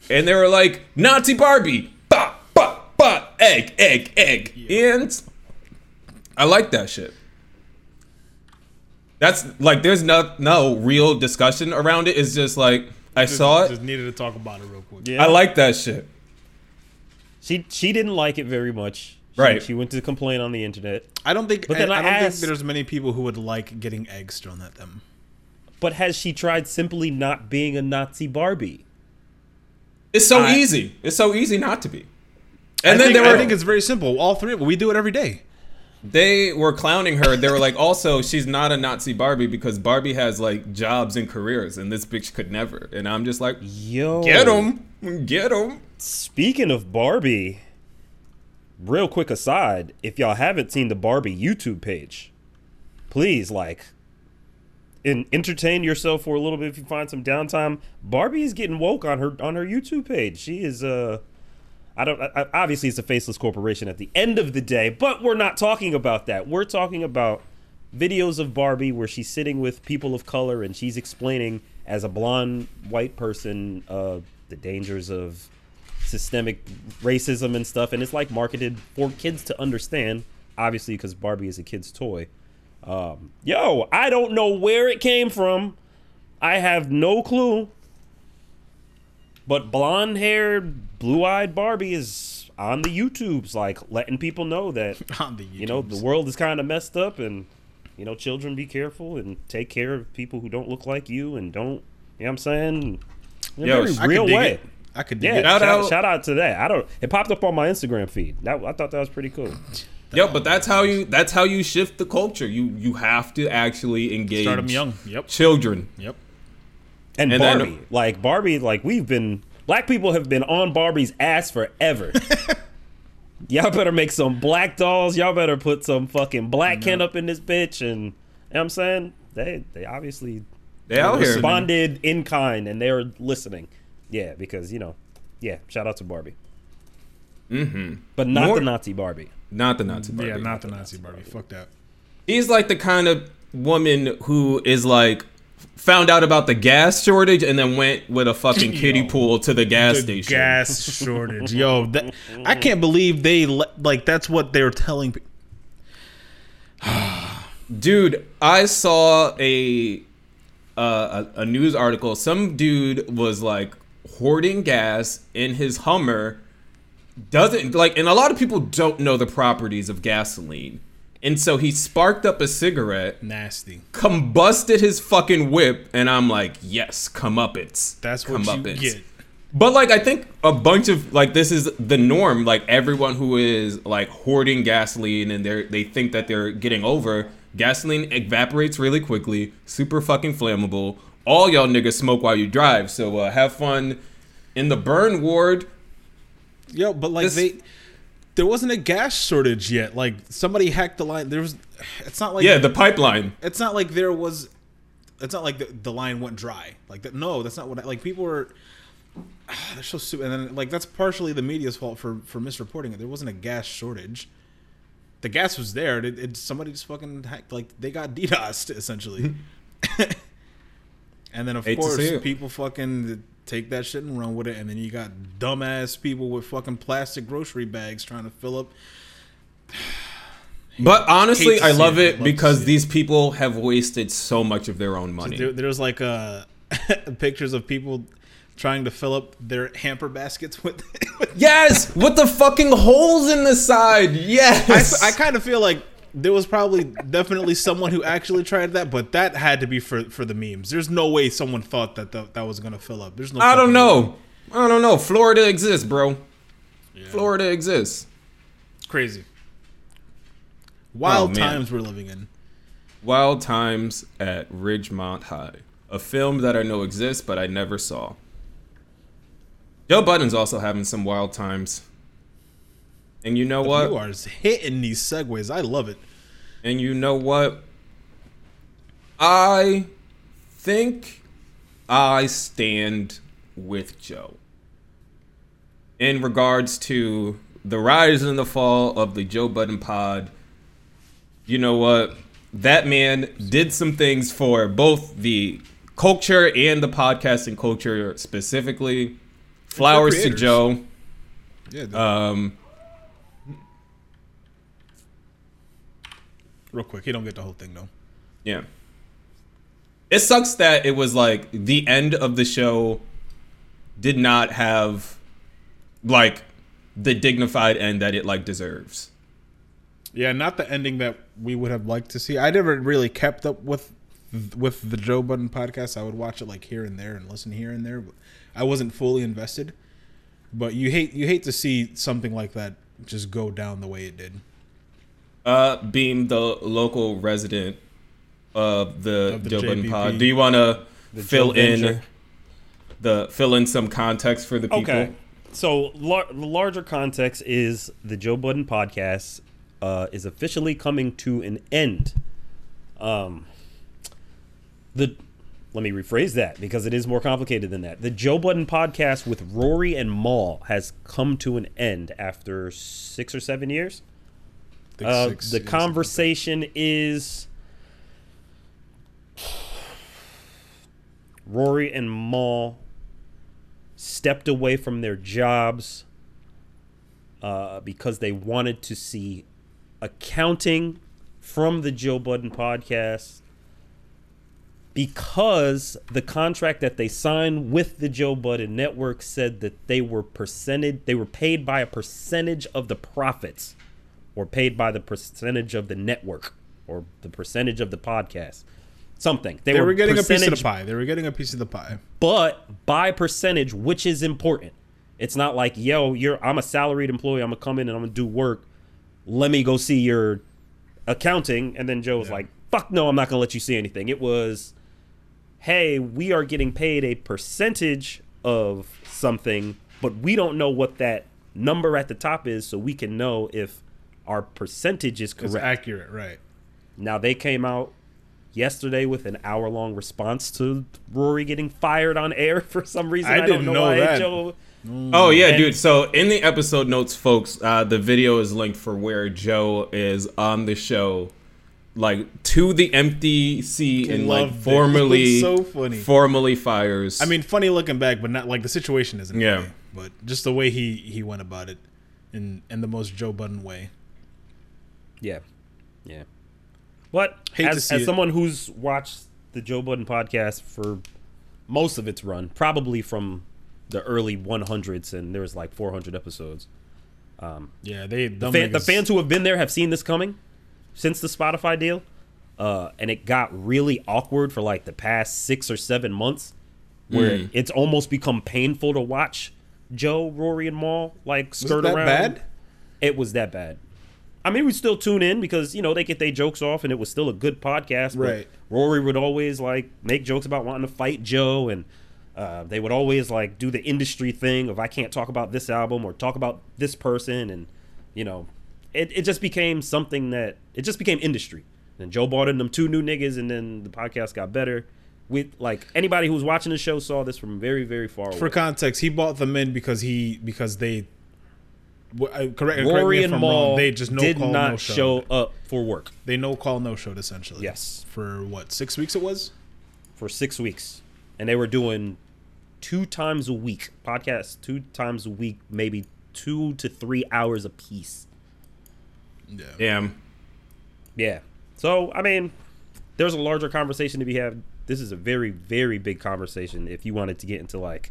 Speaker 1: and they were like, "Nazi Barbie, ba ba ba, egg, egg, egg," and I like that shit. That's like there's no no real discussion around it. It's just like I saw it.
Speaker 3: Just needed to talk about it real quick.
Speaker 2: Yeah,
Speaker 1: I like that shit.
Speaker 2: She she didn't like it very much. She,
Speaker 1: Right.
Speaker 2: She went to complain on the internet.
Speaker 3: I don't think.
Speaker 2: But
Speaker 3: I,
Speaker 2: then I
Speaker 3: I don't
Speaker 2: asked-
Speaker 3: think there's many people who would like getting eggs thrown at them.
Speaker 2: But has she tried simply not being a Nazi Barbie?
Speaker 1: It's so
Speaker 3: I-
Speaker 1: easy. It's so easy not to be.
Speaker 3: I
Speaker 1: And then
Speaker 3: think,
Speaker 1: they
Speaker 3: I
Speaker 1: were
Speaker 3: think it's very simple. All three of them, we do it every day.
Speaker 1: they were clowning her. They were like, also she's not a Nazi Barbie because Barbie has like jobs and careers, and this bitch could never. And I'm just like,
Speaker 2: Yo,
Speaker 1: get him, get him.
Speaker 2: Speaking of Barbie, real quick aside, if y'all haven't seen the Barbie YouTube page, please like and entertain yourself for a little bit if you find some downtime. Barbie is getting woke on her on her YouTube page. She is uh I don't I, obviously it's a faceless corporation at the end of the day, but we're not talking about that. We're talking about videos of Barbie where she's sitting with people of color and she's explaining as a blonde white person uh the dangers of systemic racism and stuff and it's like marketed for kids to understand obviously because barbie is a kid's toy um, yo i don't know where it came from i have no clue but blonde haired blue-eyed barbie is on the youtubes like letting people know that
Speaker 3: On the
Speaker 2: you know the world is kind of messed up and you know children be careful and take care of people who don't look like you and don't you know what i'm saying in a
Speaker 1: Yo,
Speaker 2: very
Speaker 1: I
Speaker 3: I
Speaker 2: real
Speaker 3: could
Speaker 2: way
Speaker 3: it. I could dig
Speaker 2: yeah,
Speaker 3: it.
Speaker 1: Shout
Speaker 2: shout,
Speaker 1: out-
Speaker 2: shout out to that. I don't. It popped up on my Instagram feed. That I thought that was pretty cool.
Speaker 1: Yo, but that's how you that's how you shift the culture. You you have to actually engage
Speaker 3: Start them young. Yep.
Speaker 1: children.
Speaker 3: Yep.
Speaker 2: And,
Speaker 1: And then-
Speaker 2: Barbie, like Barbie, like we've been black people have been on Barbie's ass forever. Y'all better make some black dolls. Y'all better put some fucking black Ken up in this bitch. And you know what I'm saying they they obviously
Speaker 1: They out here.
Speaker 2: responded in kind and they're listening. Yeah, because you know, yeah. Shout out to Barbie,
Speaker 1: Mm-hmm.
Speaker 2: but not
Speaker 1: More-
Speaker 2: the Nazi Barbie.
Speaker 1: Not the Nazi Barbie.
Speaker 3: Yeah, not the Nazi Barbie. Fuck that.
Speaker 1: He's like the kind of woman who is like found out about the gas shortage and then went with a fucking kiddie
Speaker 3: Yo.
Speaker 1: pool to the gas
Speaker 3: The
Speaker 1: station.
Speaker 3: gas shortage, yo! That, I can't believe they le- like that's what they're telling. pe-
Speaker 1: Dude, I saw a uh, a, a news article. Some dude was like hoarding gas in his Hummer. Doesn't like, and a lot of people don't know the properties of gasoline. And so he sparked up a cigarette,
Speaker 3: Nasty.
Speaker 1: combusted his fucking whip, and I'm like, yes, comeuppance.
Speaker 3: That's what you
Speaker 1: Comeuppance.
Speaker 3: get.
Speaker 1: But like I think a bunch of like this is the norm. Like everyone who is like hoarding gasoline and they they think that they're getting over gasoline evaporates really quickly, super fucking flammable. All y'all niggas smoke while you drive, so uh, have fun in the burn ward.
Speaker 3: Yo, but like
Speaker 1: This-
Speaker 3: they, there wasn't a gas shortage yet. Like somebody hacked the line. There was. It's not like
Speaker 1: Yeah, the pipeline.
Speaker 3: it's not like there was. It's not like the, the line went dry. Like that. No, that's not what. I, like people were. They're so stupid. And then like that's partially the media's fault for for misreporting it. There wasn't a gas shortage. The gas was there. It, it somebody just fucking hacked. Like they got DDoSed essentially. and then of
Speaker 1: Hate
Speaker 3: course people fucking take that shit and run with it. And then you got dumbass people with fucking plastic grocery bags trying to fill up.
Speaker 1: But honestly, I love
Speaker 3: it.
Speaker 1: it
Speaker 3: Love
Speaker 1: because
Speaker 3: see it.
Speaker 1: these people have wasted so much of their own money.
Speaker 3: There, there's like uh, pictures of people trying to fill up their hamper baskets with. with
Speaker 1: Yes, with the fucking holes in the side. Yes,
Speaker 3: I, I kind of feel like there was probably definitely someone who actually tried that, but that had to be for for the memes. There's no way someone thought that that, that was gonna fill up. There's no.
Speaker 1: I don't
Speaker 3: fucking way.
Speaker 1: know. I don't know. Florida exists, bro. Florida exists.
Speaker 3: It's crazy. Wild
Speaker 1: Oh,
Speaker 3: times we're living in.
Speaker 1: Wild Times at Ridgemont High, a film that I know exists but I never saw. Joe Budden's also having some wild times. And you know what?
Speaker 3: You are hitting these segues. I love it.
Speaker 1: And you know what? I think I stand with Joe in regards to the rise and the fall of the Joe Budden pod. You know what? That man did some things for both the culture and the podcasting culture specifically. Flowers to. Joe.
Speaker 3: Yeah.
Speaker 1: Um,
Speaker 3: Real quick, he don't get the whole thing though.
Speaker 1: Yeah. It sucks that it was like the end of the show did not have like the dignified end that it like deserves.
Speaker 3: Yeah, not the ending that we would have liked to see. I never really kept up with with the Joe Budden podcast. I would watch it like here and there and listen here and there, but I wasn't fully invested. But you hate you hate to see something like that just go down the way it did.
Speaker 1: Uh being the local resident of the,
Speaker 3: Of the
Speaker 1: Joe Budden
Speaker 3: JBP.
Speaker 1: pod, do you want to fill in
Speaker 2: Venture.
Speaker 1: the fill in some context for the people?
Speaker 2: Okay. So lar- the larger context is the Joe Budden podcast uh, is officially coming to an end. Um, the let me rephrase that because it is more complicated than that. The Joe Budden podcast with Rory and Mal has come to an end after six or seven years. Uh, the conversation is Rory and Mal stepped away from their jobs uh, because they wanted to see accounting from the Joe Budden podcast because the contract that they signed with the Joe Budden network said that they were percentage they were paid by a percentage of the profits or paid by the percentage of the network or the percentage of the podcast something
Speaker 3: They were getting a piece of the pie. They were getting a piece of the pie.
Speaker 2: but by percentage, which is important. It's not like, yo, you're I'm a salaried employee. I'm gonna come in and I'm gonna do work. Let me go see your accounting. And then Joe was
Speaker 3: Yeah.
Speaker 2: like, fuck no, I'm not gonna let you see anything. It was, hey, we are getting paid a percentage of something, but we don't know what that number at the top is, so we can know if our percentage is
Speaker 3: It's
Speaker 2: correct.
Speaker 3: accurate, right?
Speaker 2: Now they came out yesterday with an hour long response to Rory getting fired on air for some reason.
Speaker 3: I
Speaker 2: I, don't
Speaker 3: didn't
Speaker 2: know,
Speaker 3: know
Speaker 2: why.
Speaker 3: that.
Speaker 2: Joe,
Speaker 1: Oh yeah,
Speaker 2: And-
Speaker 1: dude. So in the episode notes, folks, uh, the video is linked for where Joe is on the show, like to the empty seat and like formally,
Speaker 3: so funny.
Speaker 1: formally fires.
Speaker 3: I mean, funny looking back, but not like the situation isn't.
Speaker 1: Yeah.
Speaker 3: funny, but just the way he he went about it, in in the most Joe Budden way.
Speaker 2: Yeah, yeah. But
Speaker 3: Hate
Speaker 2: as, as someone who's watched the Joe Budden podcast for most of its run, probably from the early 100s, and there was like 400 episodes.
Speaker 3: Um, Yeah, they
Speaker 2: The, fan, the fans who have been there have seen this coming since the Spotify deal, uh, and it got really awkward for like the past six or seven months, where
Speaker 3: Hmm.
Speaker 2: it's almost become painful to watch Joe, Rory, and Mal like
Speaker 3: was
Speaker 2: skirt
Speaker 3: that
Speaker 2: around.
Speaker 3: bad.
Speaker 2: It was that bad. I mean, we still tune in because you know they get their jokes off, and it was still a good podcast. but
Speaker 3: Right.
Speaker 2: Rory would always like make jokes about wanting to fight Joe, and uh, they would always like do the industry thing of I can't talk about this album or talk about this person, and you know, it, it just became something that it just became industry. And Joe bought in them two new niggas, and then the podcast got better. With like anybody who was watching the show saw this from very very far away.
Speaker 3: For
Speaker 2: away.
Speaker 3: context, he bought them in because he because they. W- I- Correct, correct me
Speaker 2: Rory
Speaker 3: if
Speaker 2: and
Speaker 3: I'm
Speaker 2: Mal
Speaker 3: wrong. They just no
Speaker 2: did
Speaker 3: call,
Speaker 2: not
Speaker 3: no
Speaker 2: show up for work
Speaker 3: They no call, no showed essentially.
Speaker 2: Yes.
Speaker 3: For what six weeks it was.
Speaker 2: for six weeks, and they were doing two times a week podcasts, two times a week, maybe two to three hours a piece.
Speaker 3: Yeah.
Speaker 1: Damn.
Speaker 2: Yeah. So I mean, there's a larger conversation to be had. This is a very very big conversation. If you wanted to get into like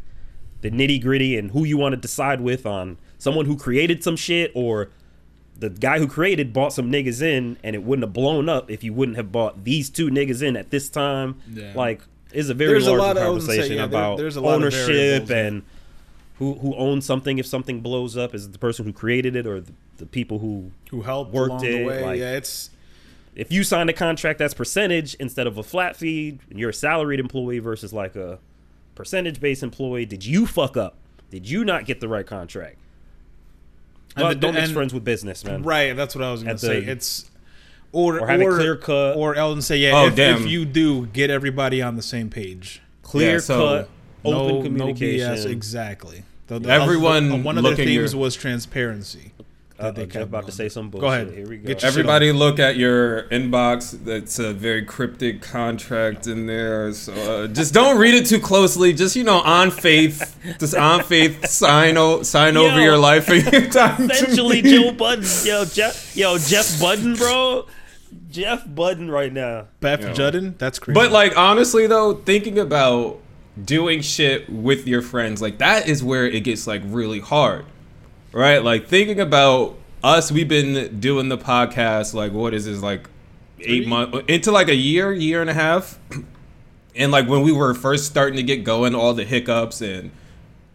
Speaker 2: the nitty gritty and who you want to decide with on someone who created some shit or the guy who created bought some niggas in and it wouldn't have blown up if you wouldn't have bought these two niggas in at this time.
Speaker 3: Yeah.
Speaker 2: Like is a very
Speaker 3: There's a
Speaker 2: large
Speaker 3: lot of- say,
Speaker 2: conversation
Speaker 3: yeah, there-
Speaker 2: about
Speaker 3: there's a lot
Speaker 2: ownership
Speaker 3: variables,
Speaker 2: and who who owns something if something blows up is it the person who created it or the, the people who
Speaker 3: Who helped
Speaker 2: Worked
Speaker 3: along
Speaker 2: it,
Speaker 3: the way?
Speaker 2: like-
Speaker 3: yeah, it's
Speaker 2: if you sign a contract that's percentage instead of a flat fee, and you're a salaried employee versus like a percentage based employee, did you fuck up? Did you not get the right contract?
Speaker 3: And
Speaker 2: Well,
Speaker 3: the-
Speaker 2: don't mix friends with business, man.
Speaker 3: right. That's what I was gonna say. It's or
Speaker 2: Or have it clear cut.
Speaker 3: or Eldon say yeah.
Speaker 1: Oh,
Speaker 3: if, if you do, get everybody on the same page.
Speaker 2: Clear
Speaker 1: Yeah, so
Speaker 2: cut, open
Speaker 3: no,
Speaker 2: communication.
Speaker 3: No BS. Exactly. The- the-
Speaker 1: Everyone
Speaker 3: the- one of the themes
Speaker 1: your-
Speaker 3: was transparency.
Speaker 2: Uh,
Speaker 3: that they kept
Speaker 2: about to say some bullshit.
Speaker 3: Go ahead.
Speaker 2: Here we go.
Speaker 3: Get your shit
Speaker 1: Everybody look at your inbox. That's a very cryptic contract in there. So uh, just don't read it too closely. Just you know, on faith, just on faith, sign o- sign over your life and your time. to
Speaker 2: Essentially,
Speaker 1: me.
Speaker 2: Joe Budden, yo, Jeff, yo, Jeff Budden, bro, Jeff Budden right now.
Speaker 3: Beth
Speaker 1: Yeah.
Speaker 3: Judden. That's crazy.
Speaker 1: But like honestly though, thinking about doing shit with your friends, like that is where it gets like really hard. Right? Like thinking about us, we've been doing the podcast like what is this like eight months into like a year, year and a half. And like when we were first starting to get going, all the hiccups and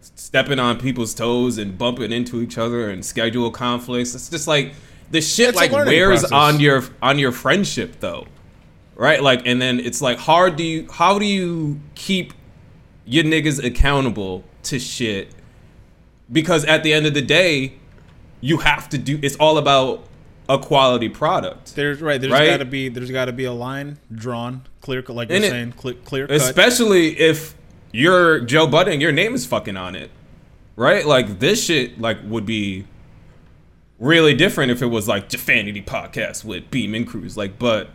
Speaker 1: stepping on people's toes and bumping into each other and schedule conflicts. It's just like the shit
Speaker 3: It's
Speaker 1: like wears
Speaker 3: process.
Speaker 1: on your on your friendship though. Right? Like and then it's like hard do you how do you keep your niggas accountable to shit? Because at the end of the day, you have to do it's all about a quality product.
Speaker 3: there's right. There's
Speaker 1: Right?
Speaker 3: got to be. There's got to be a line drawn, clear, cut, like you're
Speaker 1: it-
Speaker 3: saying, clear, clear cut.
Speaker 1: Especially if you're Joe Budden, your name is fucking on it. Right? Like this shit like would be really different if it was like Jafanity podcast with Beam and Cruise. Like but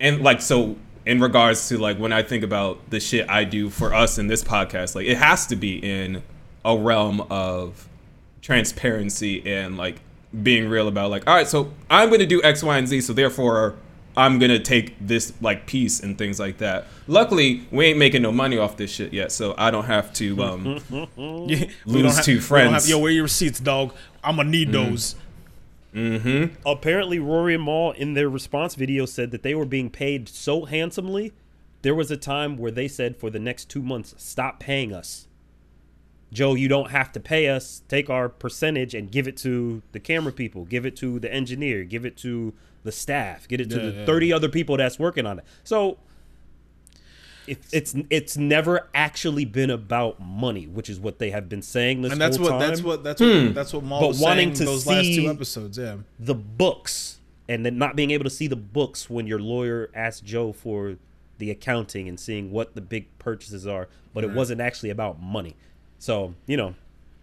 Speaker 1: and like so in regards to like when I think about the shit I do for us in this podcast, like it has to be in a realm of transparency and like being real about like, all right, so I'm gonna do X, Y, and Z, so therefore I'm gonna take this like piece and things like that. Luckily, we ain't making no money off this shit yet, so I don't have to um
Speaker 3: Yeah,
Speaker 1: lose
Speaker 3: have-
Speaker 1: two
Speaker 3: we don't
Speaker 1: friends.
Speaker 3: have- Yo, where your receipts, dog? I'm gonna need those.
Speaker 2: Apparently, Rory and Mal in their response video said that they were being paid so handsomely. There was a time where they said for the next two months, stop paying us. Joe, you don't have to pay us. Take our percentage and give it to the camera people, give it to the engineer, give it to the staff, get it to
Speaker 3: Yeah,
Speaker 2: the
Speaker 3: yeah.
Speaker 2: 30 other people that's working on it. So it, it's it's never actually been about money, which is what they have been saying this
Speaker 3: And that's
Speaker 2: whole
Speaker 3: what
Speaker 2: time
Speaker 3: that's what that's what hmm. that's what Mal
Speaker 2: But
Speaker 3: was
Speaker 2: wanting
Speaker 3: saying
Speaker 2: to
Speaker 3: those last two episodes. Yeah,
Speaker 2: the books and then not being able to see the books when your lawyer asked Joe for the accounting and seeing what the big purchases are, but it wasn't actually about money. So, you know,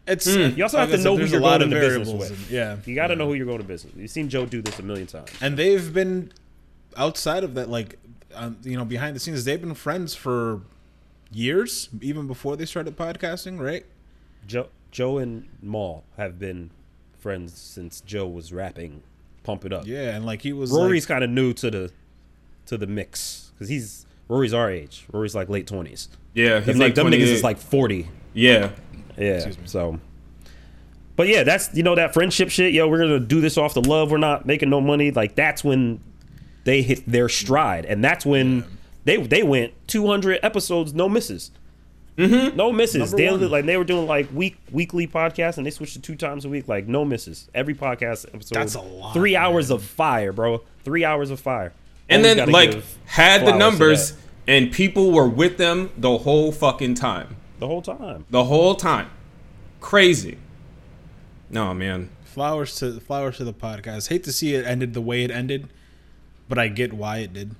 Speaker 3: it's
Speaker 2: you also have to know who you're
Speaker 3: a lot
Speaker 2: going
Speaker 3: of
Speaker 2: business with.
Speaker 3: and- yeah,
Speaker 2: you got to
Speaker 3: yeah.
Speaker 2: know who you're going to business with. You've seen Joe do this a million times.
Speaker 3: and they've been outside of that, like um, you know, behind the scenes. They've been friends for years, even before they started podcasting, right?
Speaker 2: Joe, Joe and Mal have been friends since Joe was rapping Pump It Up.
Speaker 3: Yeah, and like he was
Speaker 2: Rory's
Speaker 3: like,
Speaker 2: kind of new to the to the mix because he's Rory's our age. Rory's like late twenties.
Speaker 1: Yeah,
Speaker 2: Them,
Speaker 1: he's like
Speaker 2: them niggas is like forty.
Speaker 1: Yeah.
Speaker 2: Yeah. So. But yeah, that's you know that friendship shit. Yo, we're gonna do this off the love. We're not making no money. Like that's when they hit their stride, and that's when they they went 200 episodes, no misses. Mm-hmm. No misses.
Speaker 3: Number
Speaker 2: Daily,
Speaker 3: one.
Speaker 2: like they were doing like week weekly podcasts, and they switched to two times a week. Like no misses. Every podcast episode.
Speaker 3: That's a lot,
Speaker 2: Three
Speaker 3: man.
Speaker 2: hours of fire, bro. Three hours of fire.
Speaker 1: And
Speaker 2: Always
Speaker 1: then like had the numbers and people were with them the whole fucking time.
Speaker 2: The whole time.
Speaker 1: The whole time. Crazy. No, man.
Speaker 3: Flowers to flowers to the podcast. Hate to see it ended the way it ended, but I get why it did.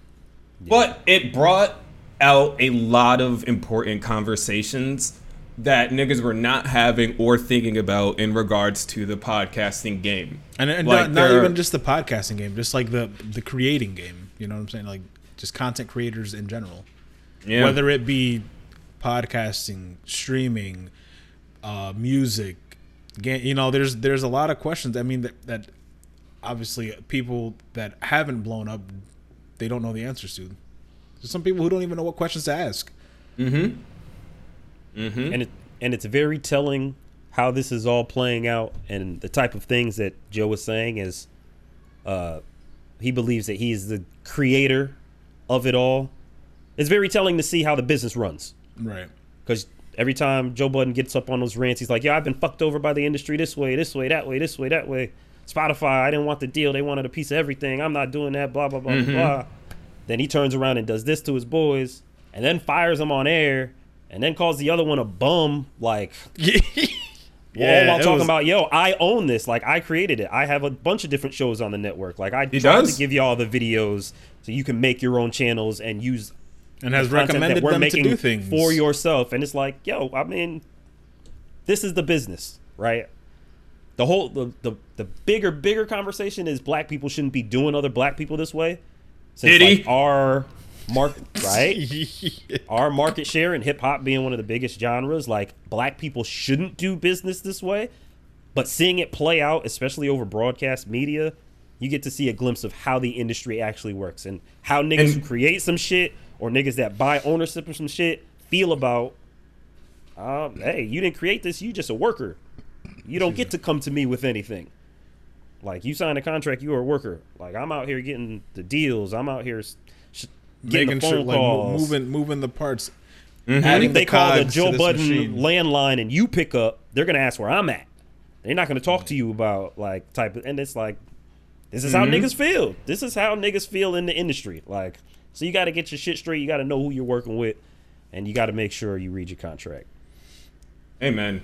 Speaker 1: But it brought out a lot of important conversations that niggas were not having or thinking about in regards to the podcasting game.
Speaker 3: And, and
Speaker 1: Like,
Speaker 3: not, not even just the podcasting game, just like the the creating game. You know what I'm saying? Like just content creators in general.
Speaker 1: Yeah.
Speaker 3: Whether it be podcasting, streaming, uh, music, game. You know, there's there's a lot of questions. I mean that that obviously people that haven't blown up, they don't know the answers to. There's some people who don't even know what questions to ask.
Speaker 1: Mm-hmm.
Speaker 2: and it and it's very telling how this is all playing out and the type of things that Joe was saying is uh he believes that he's the creator of it all. It's very telling to see how the business runs
Speaker 3: Right.
Speaker 2: because every time Joe Budden gets up on those rants, he's like, "Yeah, I've been fucked over by the industry this way, this way, that way, this way, that way." Spotify, I didn't want the deal; they wanted a piece of everything. I'm not doing that. Blah blah blah blah. Mm-hmm. blah. Then he turns around and does this to his boys, and then fires them on air, and then calls the other one a bum. Like,
Speaker 3: Yeah.
Speaker 2: all while talking
Speaker 3: was-
Speaker 2: about, yo, I own this. Like, I created it. I have a bunch of different shows on the network. Like, I
Speaker 1: He
Speaker 2: tried
Speaker 1: does?
Speaker 2: to give you all the videos so you can make your own channels and use
Speaker 3: and has
Speaker 2: content that
Speaker 3: recommended
Speaker 2: we're
Speaker 3: them to do things
Speaker 2: for yourself. And it's like, yo, I mean, this is the business, right? The whole the, the the bigger bigger conversation is black people shouldn't be doing other black people this way. Since
Speaker 1: Did he?
Speaker 2: like our market right, our market share in hip hop being one of the biggest genres, like black people shouldn't do business this way. But seeing it play out, especially over broadcast media, you get to see a glimpse of how the industry actually works and how niggas
Speaker 1: And-
Speaker 2: who create some shit or niggas that buy ownership of some shit feel about. Um, hey, you didn't create this. You just a worker. You don't get to come to me with anything. Like you signed a contract, you are a worker. Like I'm out here getting the deals. I'm out here sh- getting
Speaker 3: making
Speaker 2: the
Speaker 3: sure
Speaker 2: phone
Speaker 3: like
Speaker 2: calls.
Speaker 3: moving moving the parts.
Speaker 2: And
Speaker 3: Adding
Speaker 2: if they
Speaker 3: the
Speaker 2: call the Joe
Speaker 3: this
Speaker 2: Budden
Speaker 3: machine.
Speaker 2: landline and you pick up, they're gonna ask where I'm at. They're not gonna talk to you about like type of, and it's like, this is how niggas feel. This is how niggas feel in the industry. Like, so you got to get your shit straight. You got to know who you're working with, and you got to make sure you read your contract.
Speaker 1: Amen.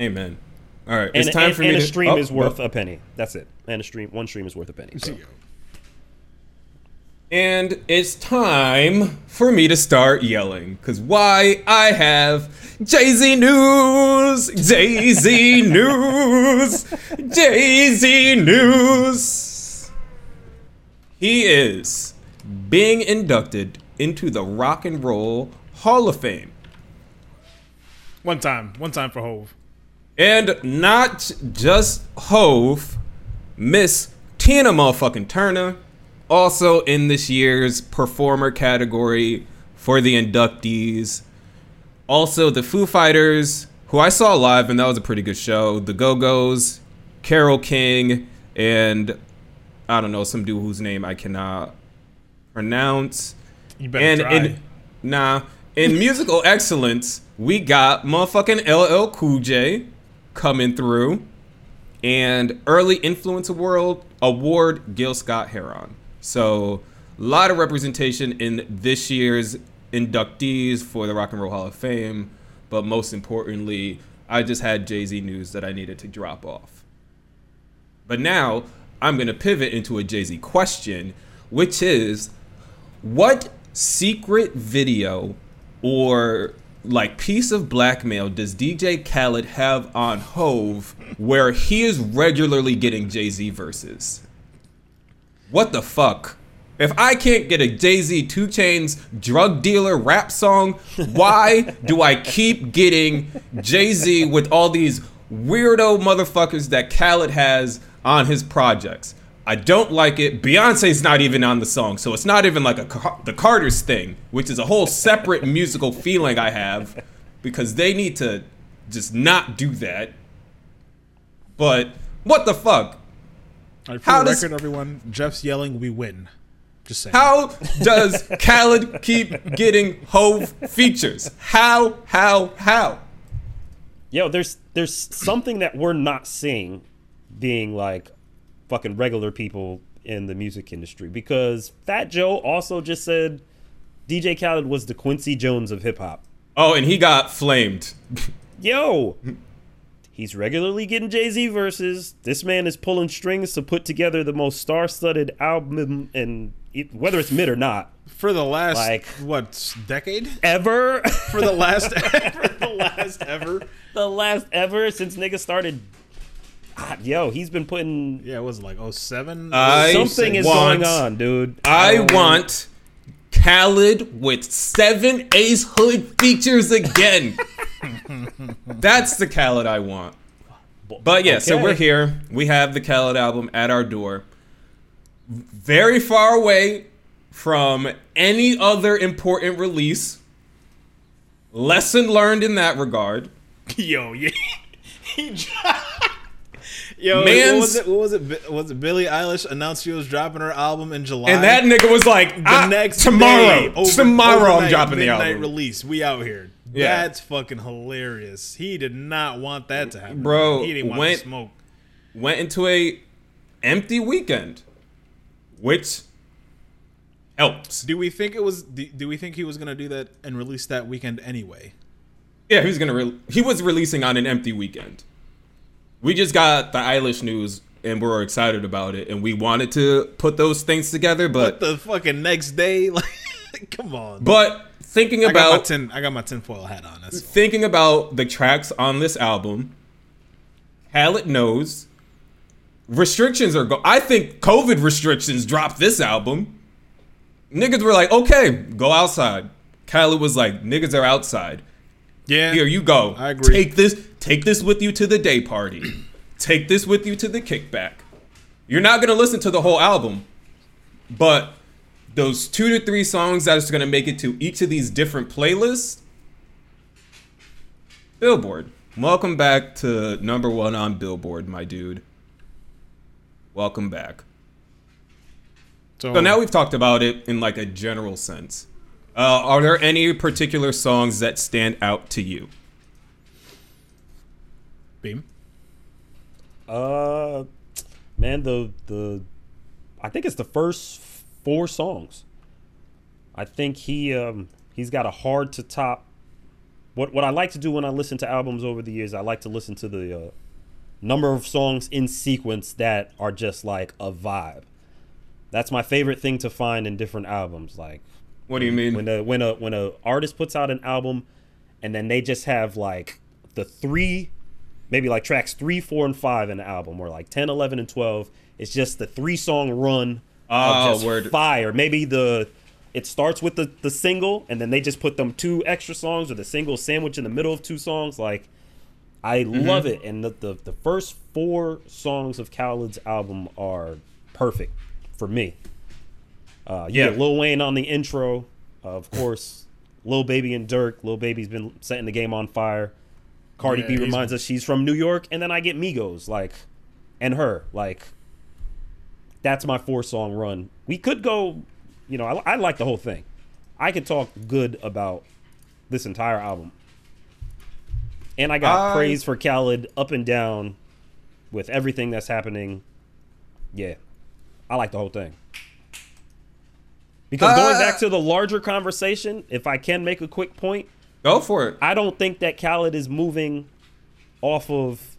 Speaker 1: Amen. All right.
Speaker 2: And,
Speaker 1: it's time
Speaker 2: and,
Speaker 1: for
Speaker 2: and
Speaker 1: me And
Speaker 2: a
Speaker 1: to
Speaker 2: stream
Speaker 1: oh,
Speaker 2: is worth
Speaker 1: oh.
Speaker 2: a penny. That's it. And a stream, one stream is worth a penny. So.
Speaker 1: And it's time for me to start yelling. Cause why I have Jay Z news, Jay Z news, Jay Z news. He is being inducted into the Rock and Roll Hall of Fame.
Speaker 3: One time, one time for Hove.
Speaker 1: And not just Hove, Miss Tina motherfucking Turner, also in this year's performer category for the inductees. Also, the Foo Fighters, who I saw live, and that was a pretty good show. The Go Go's, Carole King, and I don't know, some dude whose name I cannot pronounce.
Speaker 3: You better
Speaker 1: And
Speaker 3: try.
Speaker 1: in nah, in musical excellence, we got motherfucking LL Cool J coming through, and early influencer world award Gil Scott Heron. So a lot of representation in this year's inductees for the Rock and Roll Hall of Fame, but most importantly, I just had Jay Z news that I needed to drop off. But now I'm going to pivot into a Jay Z question, which is what secret video or like piece of blackmail does DJ Khaled have on Hove where he is regularly getting Jay Z verses? What the fuck? If I can't get a Jay Z 2 Chainz drug dealer rap song, why do I keep getting Jay Z with all these weirdo motherfuckers that Khaled has on his projects? I don't like it. Beyonce's not even on the song, so it's not even like a the Carters thing, which is a whole separate musical feeling I have because they need to just not do that. But what the fuck?
Speaker 3: All right, for
Speaker 1: How
Speaker 3: the
Speaker 1: does-
Speaker 3: record, everyone, Jeff's yelling, "We win." Just saying.
Speaker 1: How does Khaled keep getting Hove features? How? How? How?
Speaker 2: Yo, there's there's something that we're not seeing being like fucking regular people in the music industry because Fat Joe also just said DJ Khaled was the Quincy Jones of hip hop.
Speaker 1: Oh, and he got flamed.
Speaker 2: Yo, he's regularly getting Jay Z verses. This man is pulling strings to put together the most star studded album, and it, whether it's mid or not,
Speaker 3: for the last
Speaker 2: Like-
Speaker 3: what decade?
Speaker 2: ever
Speaker 3: For the last for the last ever.
Speaker 2: the last ever since niggas started. Yo, he's been putting
Speaker 3: Yeah, it was like 07?
Speaker 1: I
Speaker 2: something is
Speaker 1: want-
Speaker 2: going on, dude.
Speaker 1: I
Speaker 2: Um,
Speaker 1: want Khaled with seven Ace Hood features again. That's the Khaled I want. But yeah, so we're here. We have the Khaled album at our door. Very far away from any other important release. Lesson learned in that regard.
Speaker 3: Yo, yeah. He dro- Yo,
Speaker 1: Man's-
Speaker 3: what was it? What was it? Was it Billie Eilish announced she was dropping her album in July?
Speaker 1: And that nigga was like,
Speaker 3: the
Speaker 1: "Ah,
Speaker 3: next
Speaker 1: tomorrow,
Speaker 3: day, over-
Speaker 1: tomorrow I'm dropping the album.
Speaker 3: release. We out here.
Speaker 1: Yeah.
Speaker 3: That's fucking hilarious. He did not want that to happen,
Speaker 1: Bro,
Speaker 3: He didn't want
Speaker 1: went-
Speaker 3: to smoke.
Speaker 1: went into a empty weekend, which helps.
Speaker 3: Do we think it was? Do, do we think he was gonna do that and release that weekend anyway?
Speaker 1: Yeah, he was gonna. Re- he was releasing on an empty weekend. We just got the Eilish news, and we're excited about it, and we wanted to put those things together,
Speaker 3: But
Speaker 1: but
Speaker 3: the fucking next day, like, come on.
Speaker 1: but thinking
Speaker 3: I got my
Speaker 1: about
Speaker 3: tin. I got my tinfoil hat on.
Speaker 1: Thinking about the tracks on this album, Khaled knows restrictions are go. I think COVID restrictions dropped this album. Niggas were like, okay, go outside. Khaled was like, niggas are outside.
Speaker 3: Yeah.
Speaker 1: Here you go.
Speaker 3: I agree.
Speaker 1: Take this. Take this with you to the day party. take this with you to the kickback. You're not gonna listen to the whole album, but those two to three songs that's gonna make it to each of these different playlists. Billboard. Welcome back to number one on Billboard, my dude. Welcome back. So now we've talked about it in like a general sense. Uh, are there any particular songs that stand out to you?
Speaker 3: beam.
Speaker 2: Uh, man, the the, I think it's the first four songs. I think he um he's got a hard to top. What what I like to do when I listen to albums over the years, I like to listen to the uh, number of songs in sequence that are just like a vibe. That's my favorite thing to find in different albums. Like
Speaker 1: What do you mean?
Speaker 2: when a when a when a artist puts out an album and then they just have like the three maybe like tracks 3 4 and 5 in the album or like 10 11 and 12 it's just the three song run
Speaker 1: Oh,
Speaker 2: of just
Speaker 1: word.
Speaker 2: fire maybe the it starts with the the single and then they just put them two extra songs or the single sandwich in the middle of two songs like I
Speaker 1: Mm-hmm.
Speaker 2: love it and the, the the first four songs of Khaled's album are perfect for me uh,
Speaker 1: Yeah.
Speaker 2: Lil Wayne on the intro, uh, of course. Lil Baby and Durk. Lil Baby's been setting the game on fire. Cardi
Speaker 3: Yeah,
Speaker 2: B reminds us she's from New York, and then I get Migos, like, and her, like. That's my four song run. We could go, you know, I, I like the whole thing. I could talk good about this entire album, and I got
Speaker 1: I-
Speaker 2: praise for Khaled up and down with everything that's happening. Yeah, I like the whole thing. Because going
Speaker 1: Uh,
Speaker 2: back to the larger conversation, if I can make a quick point,
Speaker 1: Go for it.
Speaker 2: I don't think that Khaled is moving off of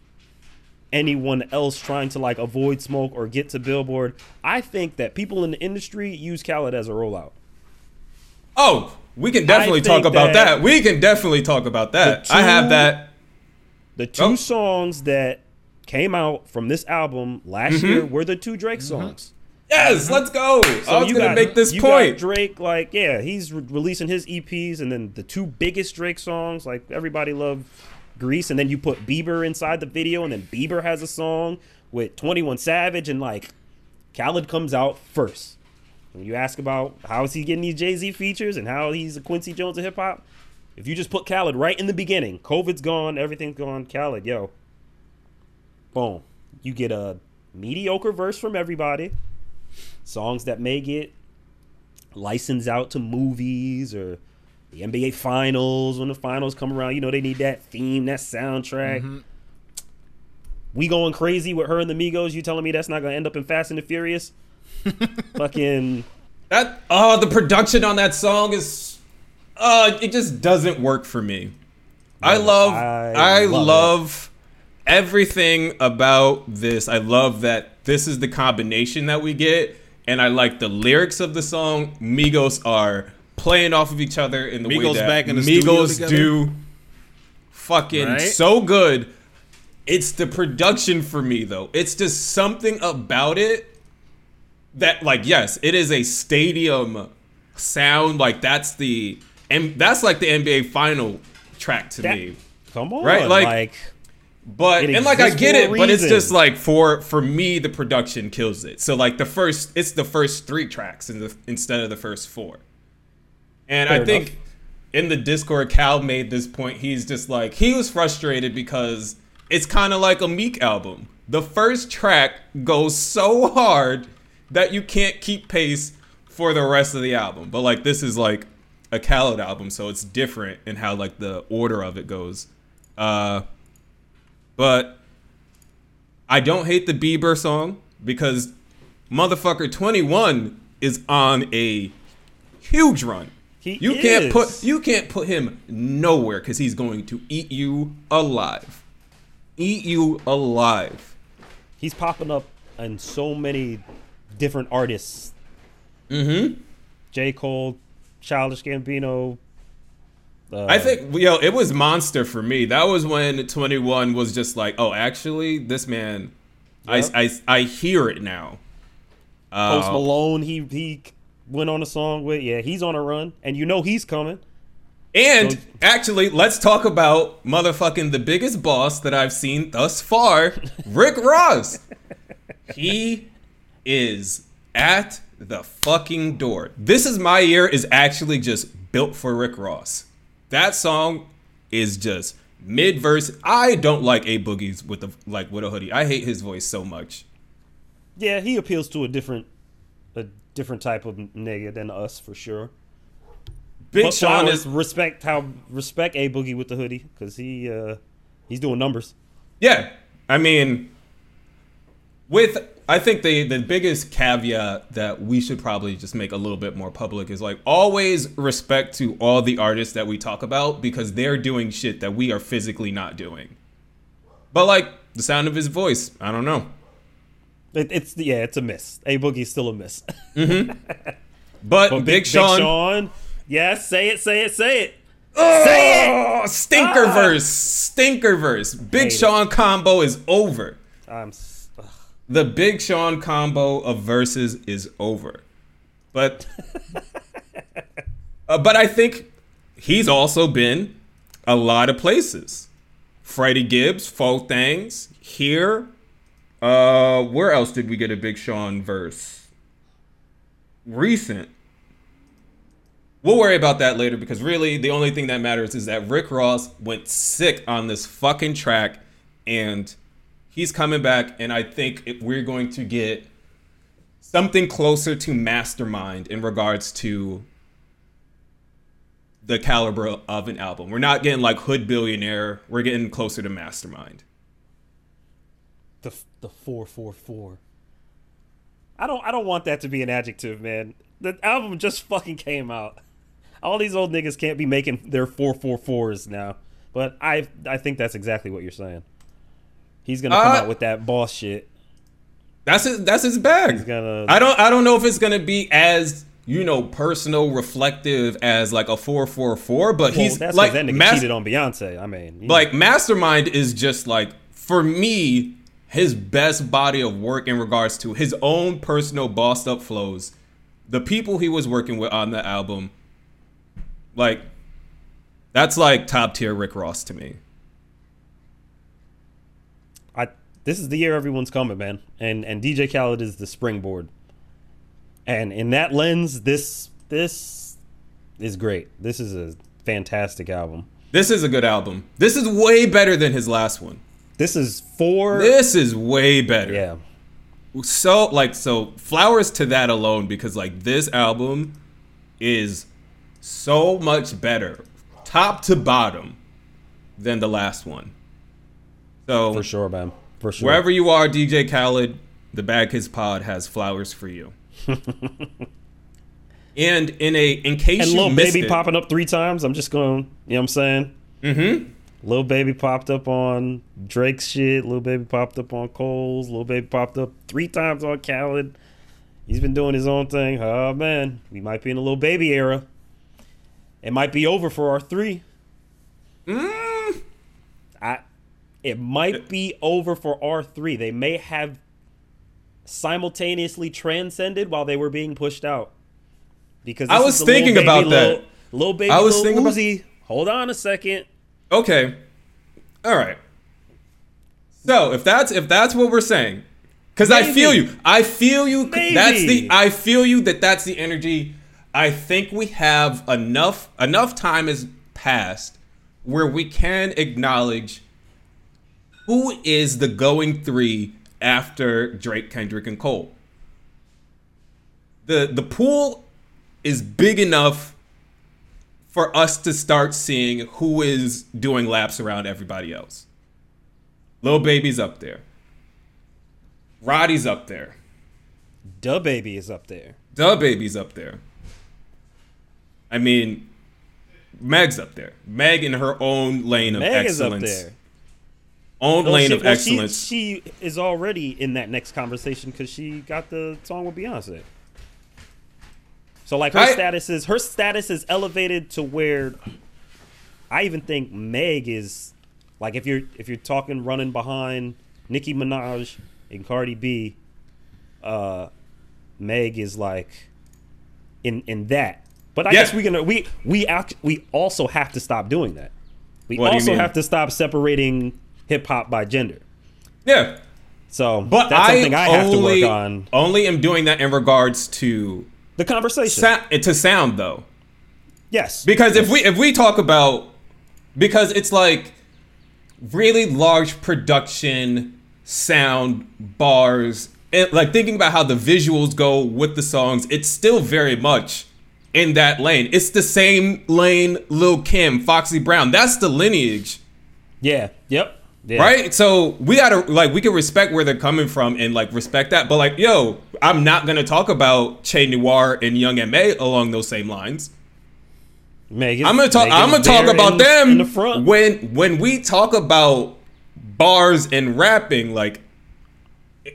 Speaker 2: anyone else trying to like avoid smoke or get to Billboard. I think that people in the industry use Khaled as a rollout.
Speaker 1: Oh, we can definitely talk about
Speaker 2: that
Speaker 1: that. We can definitely talk about that.
Speaker 2: the
Speaker 1: I have that.
Speaker 2: The two
Speaker 1: Oh.
Speaker 2: songs that came out from this album last
Speaker 1: Mm-hmm.
Speaker 2: year were the two Drake songs.
Speaker 1: Yes, mm-hmm. let's go. Oh, I was gonna
Speaker 2: got-
Speaker 1: make this
Speaker 2: you
Speaker 1: point.
Speaker 2: got Drake, like, yeah, he's re- releasing his EPs, and then the two biggest Drake songs, like everybody loved Greece, and then you put Bieber inside the video, and then Bieber has a song with Twenty One Savage, and like Khaled comes out first. When you ask about how is he getting these Jay Z features and how he's a Quincy Jones of hip hop, if you just put Khaled right in the beginning, COVID's gone, everything's gone, Khaled, yo, boom, you get a mediocre verse from everybody. Songs that may get licensed out to movies or the NBA finals when the finals come around. You know they need that theme, that soundtrack. We going crazy with her and the Migos. You telling me that's not gonna end up in Fast and the Furious? Fucking
Speaker 1: That oh, the production on that song is uh it just doesn't work for me. I love
Speaker 2: I
Speaker 1: I,
Speaker 2: love
Speaker 1: love, everything about this. I love that this is the combination that we get and I like the lyrics of the song. Migos are playing off of each other in the way
Speaker 3: Migos
Speaker 1: that
Speaker 3: back in the
Speaker 1: Migos do fucking
Speaker 3: Right?
Speaker 1: so good. It's the production for me though. It's just something about it that like yes, it is a stadium sound. Like that's the and that's like the NBA final track to
Speaker 2: that,
Speaker 1: me.
Speaker 2: come on,
Speaker 1: Right, like-
Speaker 2: like
Speaker 1: But
Speaker 2: It
Speaker 1: and like I get it, but it's just like for for me the production kills it. So like the first it's the first three tracks in the, instead of the first four. And
Speaker 2: Fair
Speaker 1: I think
Speaker 2: enough.
Speaker 1: in the Discord Cal made this point. He's just like he was frustrated because it's kind of like a Meek album. The first track goes so hard that you can't keep pace for the rest of the album. But like this is like a Khaled album, so it's different in how like the order of it goes. Uh but I don't hate the Bieber song because motherfucker 21 is on a huge run.
Speaker 2: He
Speaker 1: you can't put you can't put him nowhere cuz he's going to eat you alive. Eat you alive.
Speaker 2: he's popping up in so many different artists.
Speaker 1: Mhm.
Speaker 2: J. Cole, Childish Gambino. Uh,
Speaker 1: I think yo, it was monster for me. That was when 21 was just like, "Oh, actually, this man
Speaker 2: Yep.
Speaker 1: I, I I hear it now."
Speaker 2: Post
Speaker 1: Uh,
Speaker 2: Malone, he he went on a song with. Yeah, he's on a run, and you know he's coming.
Speaker 1: And
Speaker 2: So-
Speaker 1: actually, let's talk about motherfucking the biggest boss that I've seen thus far, Rick Ross. he is at the fucking door. This is my year is actually just built for Rick Ross. That song is just mid verse. I don't like a boogies with the like with a hoodie. I hate his voice so much.
Speaker 2: Yeah, he appeals to a different a different type of nigga than us for sure.
Speaker 1: Big
Speaker 2: But
Speaker 1: Sean is
Speaker 2: respect how respect a boogie with the hoodie because he uh he's doing numbers.
Speaker 1: Yeah, I mean, with I think the the biggest caveat that we should probably just make a little bit more public is like always respect to all the artists that we talk about because they're doing shit that we are physically not doing. But like the sound of his voice, I don't know.
Speaker 2: It, it's yeah, it's a miss. A boogie's still a miss. Mm-hmm.
Speaker 1: But,
Speaker 2: But
Speaker 1: Big, Sean,
Speaker 2: Sean, yes, say it, say it, say it.
Speaker 1: oh, stinker ah! verse, stinker verse. Big
Speaker 2: Hate it.
Speaker 1: Sean combo is over.
Speaker 2: I'm. s- ugh.
Speaker 1: The Big Sean combo of verses is over. But uh, but I think he's also been a lot of places. Freddie Gibbs, Faux Things, here. Uh where else did we get a Big Sean verse? Recent. We'll worry about that later because really the only thing that matters is that Rick Ross went sick on this fucking track and he's coming back and I think it, we're going to get something closer to Mastermind in regards to the caliber of an album. We're not getting like Hood Billionaire, we're getting closer to Mastermind.
Speaker 2: The the four four four. I don't I don't want that to be an adjective, man. The album just fucking came out. All these old niggas can't be making their four four fours now. But I I think that's exactly what you're saying. He's gonna come
Speaker 1: Uh,
Speaker 2: out with that boss shit.
Speaker 1: That's his that's his bag.
Speaker 2: Gonna
Speaker 1: I don't I don't know if it's gonna be as you know personal reflective as like a 444 but
Speaker 2: well,
Speaker 1: he's
Speaker 2: that's
Speaker 1: like
Speaker 2: that nigga
Speaker 1: mas-
Speaker 2: cheated on Beyonce. I mean,
Speaker 1: like mastermind is just like for me his best body of work in regards to his own personal bossed up flows the people he was working with on the album like that's like top tier rick ross to me
Speaker 2: I this is the year everyone's coming, man. And and DJ Khaled is the springboard. And in that lens, this this is great. This is a fantastic album.
Speaker 1: This is a good album. This is way better than his last one.
Speaker 2: This is four.
Speaker 1: This is way better.
Speaker 2: yeah.
Speaker 1: So like so flowers to that alone because like this album is so much better top to bottom than the last one. So
Speaker 2: For sure, man. For sure.
Speaker 1: wherever you are, DJ Khaled, the Bad Kids Pod has flowers for you. and in a in case
Speaker 2: and
Speaker 1: you Lil
Speaker 2: Baby
Speaker 1: it,
Speaker 2: popping up three times. I'm just going. You know what I'm saying?
Speaker 1: Mm-hmm.
Speaker 2: Lil Baby popped up on Drake's shit. Lil Baby popped up on Cole's. Lil Baby popped up three times on Khaled. He's been doing his own thing. Oh man, we might be in a Lil Baby era. It might be over for our three.
Speaker 1: Mm,
Speaker 2: I. It might be over for R three. They may have simultaneously transcended while they were being pushed out. Because
Speaker 1: I was
Speaker 2: is the Lil
Speaker 1: thinking
Speaker 2: Baby,
Speaker 1: about that.
Speaker 2: Lil Baby,
Speaker 1: I was
Speaker 2: Lil
Speaker 1: thinking about-
Speaker 2: Hold on a second.
Speaker 1: okay. All right. So if that's if that's what we're saying, because I feel you, I feel you. That's the I feel you that that's the energy. I think we have enough enough time has passed where we can acknowledge who is the going three after Drake, Kendrick, and Cole. The the pool is big enough for us to start seeing who is doing laps around everybody else. Lil Baby's up there. Roddy's up there.
Speaker 2: Da baby is up there.
Speaker 1: Da Baby's up there. I mean, Meg's up there. Meg in her own lane of
Speaker 2: Meg is up
Speaker 1: excellence.
Speaker 2: there.
Speaker 1: Own
Speaker 2: Well,
Speaker 1: lane
Speaker 2: she-
Speaker 1: of
Speaker 2: well, she-
Speaker 1: excellence.
Speaker 2: She, is already in that next conversation because she got the song with Beyonce. So like her
Speaker 1: I-
Speaker 2: status is her status is elevated to where I even think Meg is like if you're if you're talking running behind Nicki Minaj and Cardi B, uh, Meg is like in in that. But I
Speaker 1: Yeah.
Speaker 2: guess we gonna we we act, we also have to stop doing that. We
Speaker 1: What
Speaker 2: also
Speaker 1: mean?
Speaker 2: have to stop separating hip hop by gender.
Speaker 1: yeah.
Speaker 2: So
Speaker 1: But
Speaker 2: that's
Speaker 1: I,
Speaker 2: something I have
Speaker 1: only,
Speaker 2: to work on.
Speaker 1: only am doing that in regards to
Speaker 2: The conversation.
Speaker 1: sa- to sound though.
Speaker 2: yes.
Speaker 1: Because if we if we talk about because it's like really large production sound bars and like thinking about how the visuals go with the songs it's still very much in that lane it's the same lane Lil Kim Foxy Brown that's the lineage
Speaker 2: yeah. Yep. Yeah.
Speaker 1: right so we gotta like we can respect where they're coming from and like respect that but like yo I'm not gonna talk about Che Noir and Young M.A. along those same lines
Speaker 2: Meg is-
Speaker 1: I'm gonna talk.
Speaker 2: Meg is
Speaker 1: I'm gonna talk about
Speaker 2: in-
Speaker 1: them
Speaker 2: in the front.
Speaker 1: when when we talk about bars and rapping, like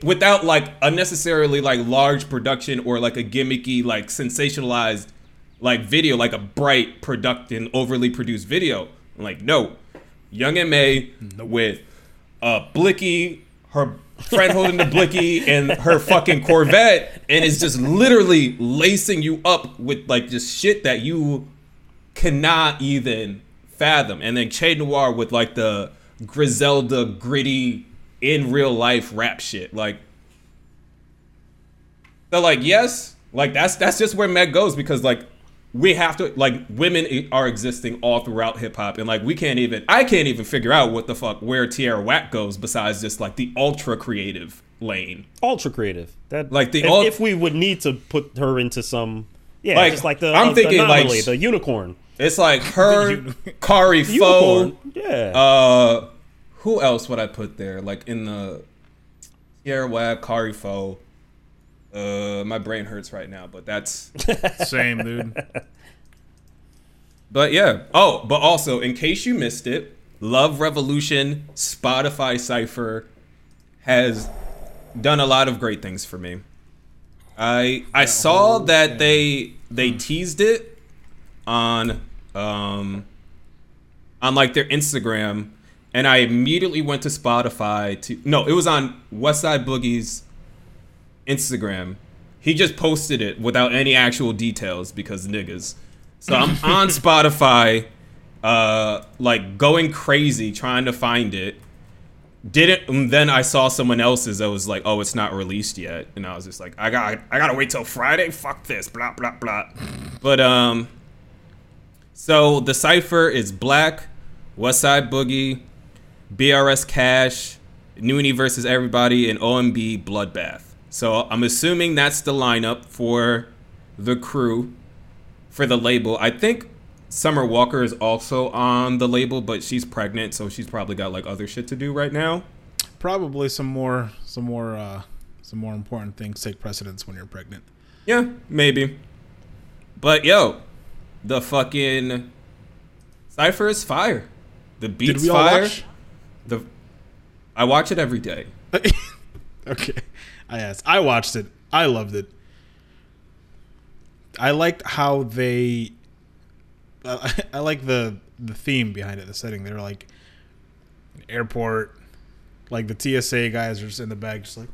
Speaker 1: without like unnecessarily like large production or like a gimmicky like sensationalized like video, like a bright production, overly produced video. Like no, Young M A with uh Blicky, her friend holding the Blicky and her fucking Corvette, and is just literally lacing you up with like just shit that you cannot even fathom. And then Che Noir with like the Griselda gritty in real life rap shit. Like they're like, yes, like that's that's just where Meg goes because like we have to like women are existing all throughout hip hop and like we can't even I can't even figure out what the fuck where Tierra Whack goes besides just like the ultra creative lane.
Speaker 2: ultra creative. That
Speaker 1: Like the
Speaker 2: if,
Speaker 1: ul-
Speaker 2: if we would need to put her into some yeah,
Speaker 1: Like,
Speaker 2: just like the
Speaker 1: I'm
Speaker 2: uh, the
Speaker 1: thinking, like,
Speaker 2: the unicorn.
Speaker 1: It's like her,
Speaker 3: uni-
Speaker 1: Kari
Speaker 2: Faux, Yeah.
Speaker 1: Uh, who else would I put there? Like in the Tierra Whack, Kari Faux. Uh, my brain hurts right now, but that's.
Speaker 3: Same, dude.
Speaker 1: But yeah. Oh, but also in case you missed it, Love Revolution Spotify Cipher has done a lot of great things for me. I I saw that they they teased it on um on like their Instagram and I immediately went to Spotify to no, it was on Westside Boogie's Instagram. He just posted it without any actual details because niggas. So I'm on Spotify uh like going crazy trying to find it didn't. and Then I saw someone else's that was like, "Oh, it's not released yet," and I was just like, "I got, I gotta wait till Friday. Fuck this, blah blah blah." But um, so the cipher is 6LACK, West Side Boogie, BRS Kash, Noonie versus Everybody, and OMB Bloodbath. So I'm assuming that's the lineup for the crew for the label. I think Summer Walker is also on the label, but she's pregnant, so she's probably got like other shit to do right now.
Speaker 3: Probably some more, some more, uh, some more important things take precedence when you're pregnant.
Speaker 1: Yeah, maybe. But yo, the fucking cipher is fire. The
Speaker 3: Did
Speaker 1: beats fire.
Speaker 3: watch?
Speaker 1: The I watch it every day.
Speaker 3: Okay, I asked. I watched it. I loved it. I liked how they. Uh, I like the the theme behind it, the setting. They're like airport, like the TSA guys are just in the back, just like,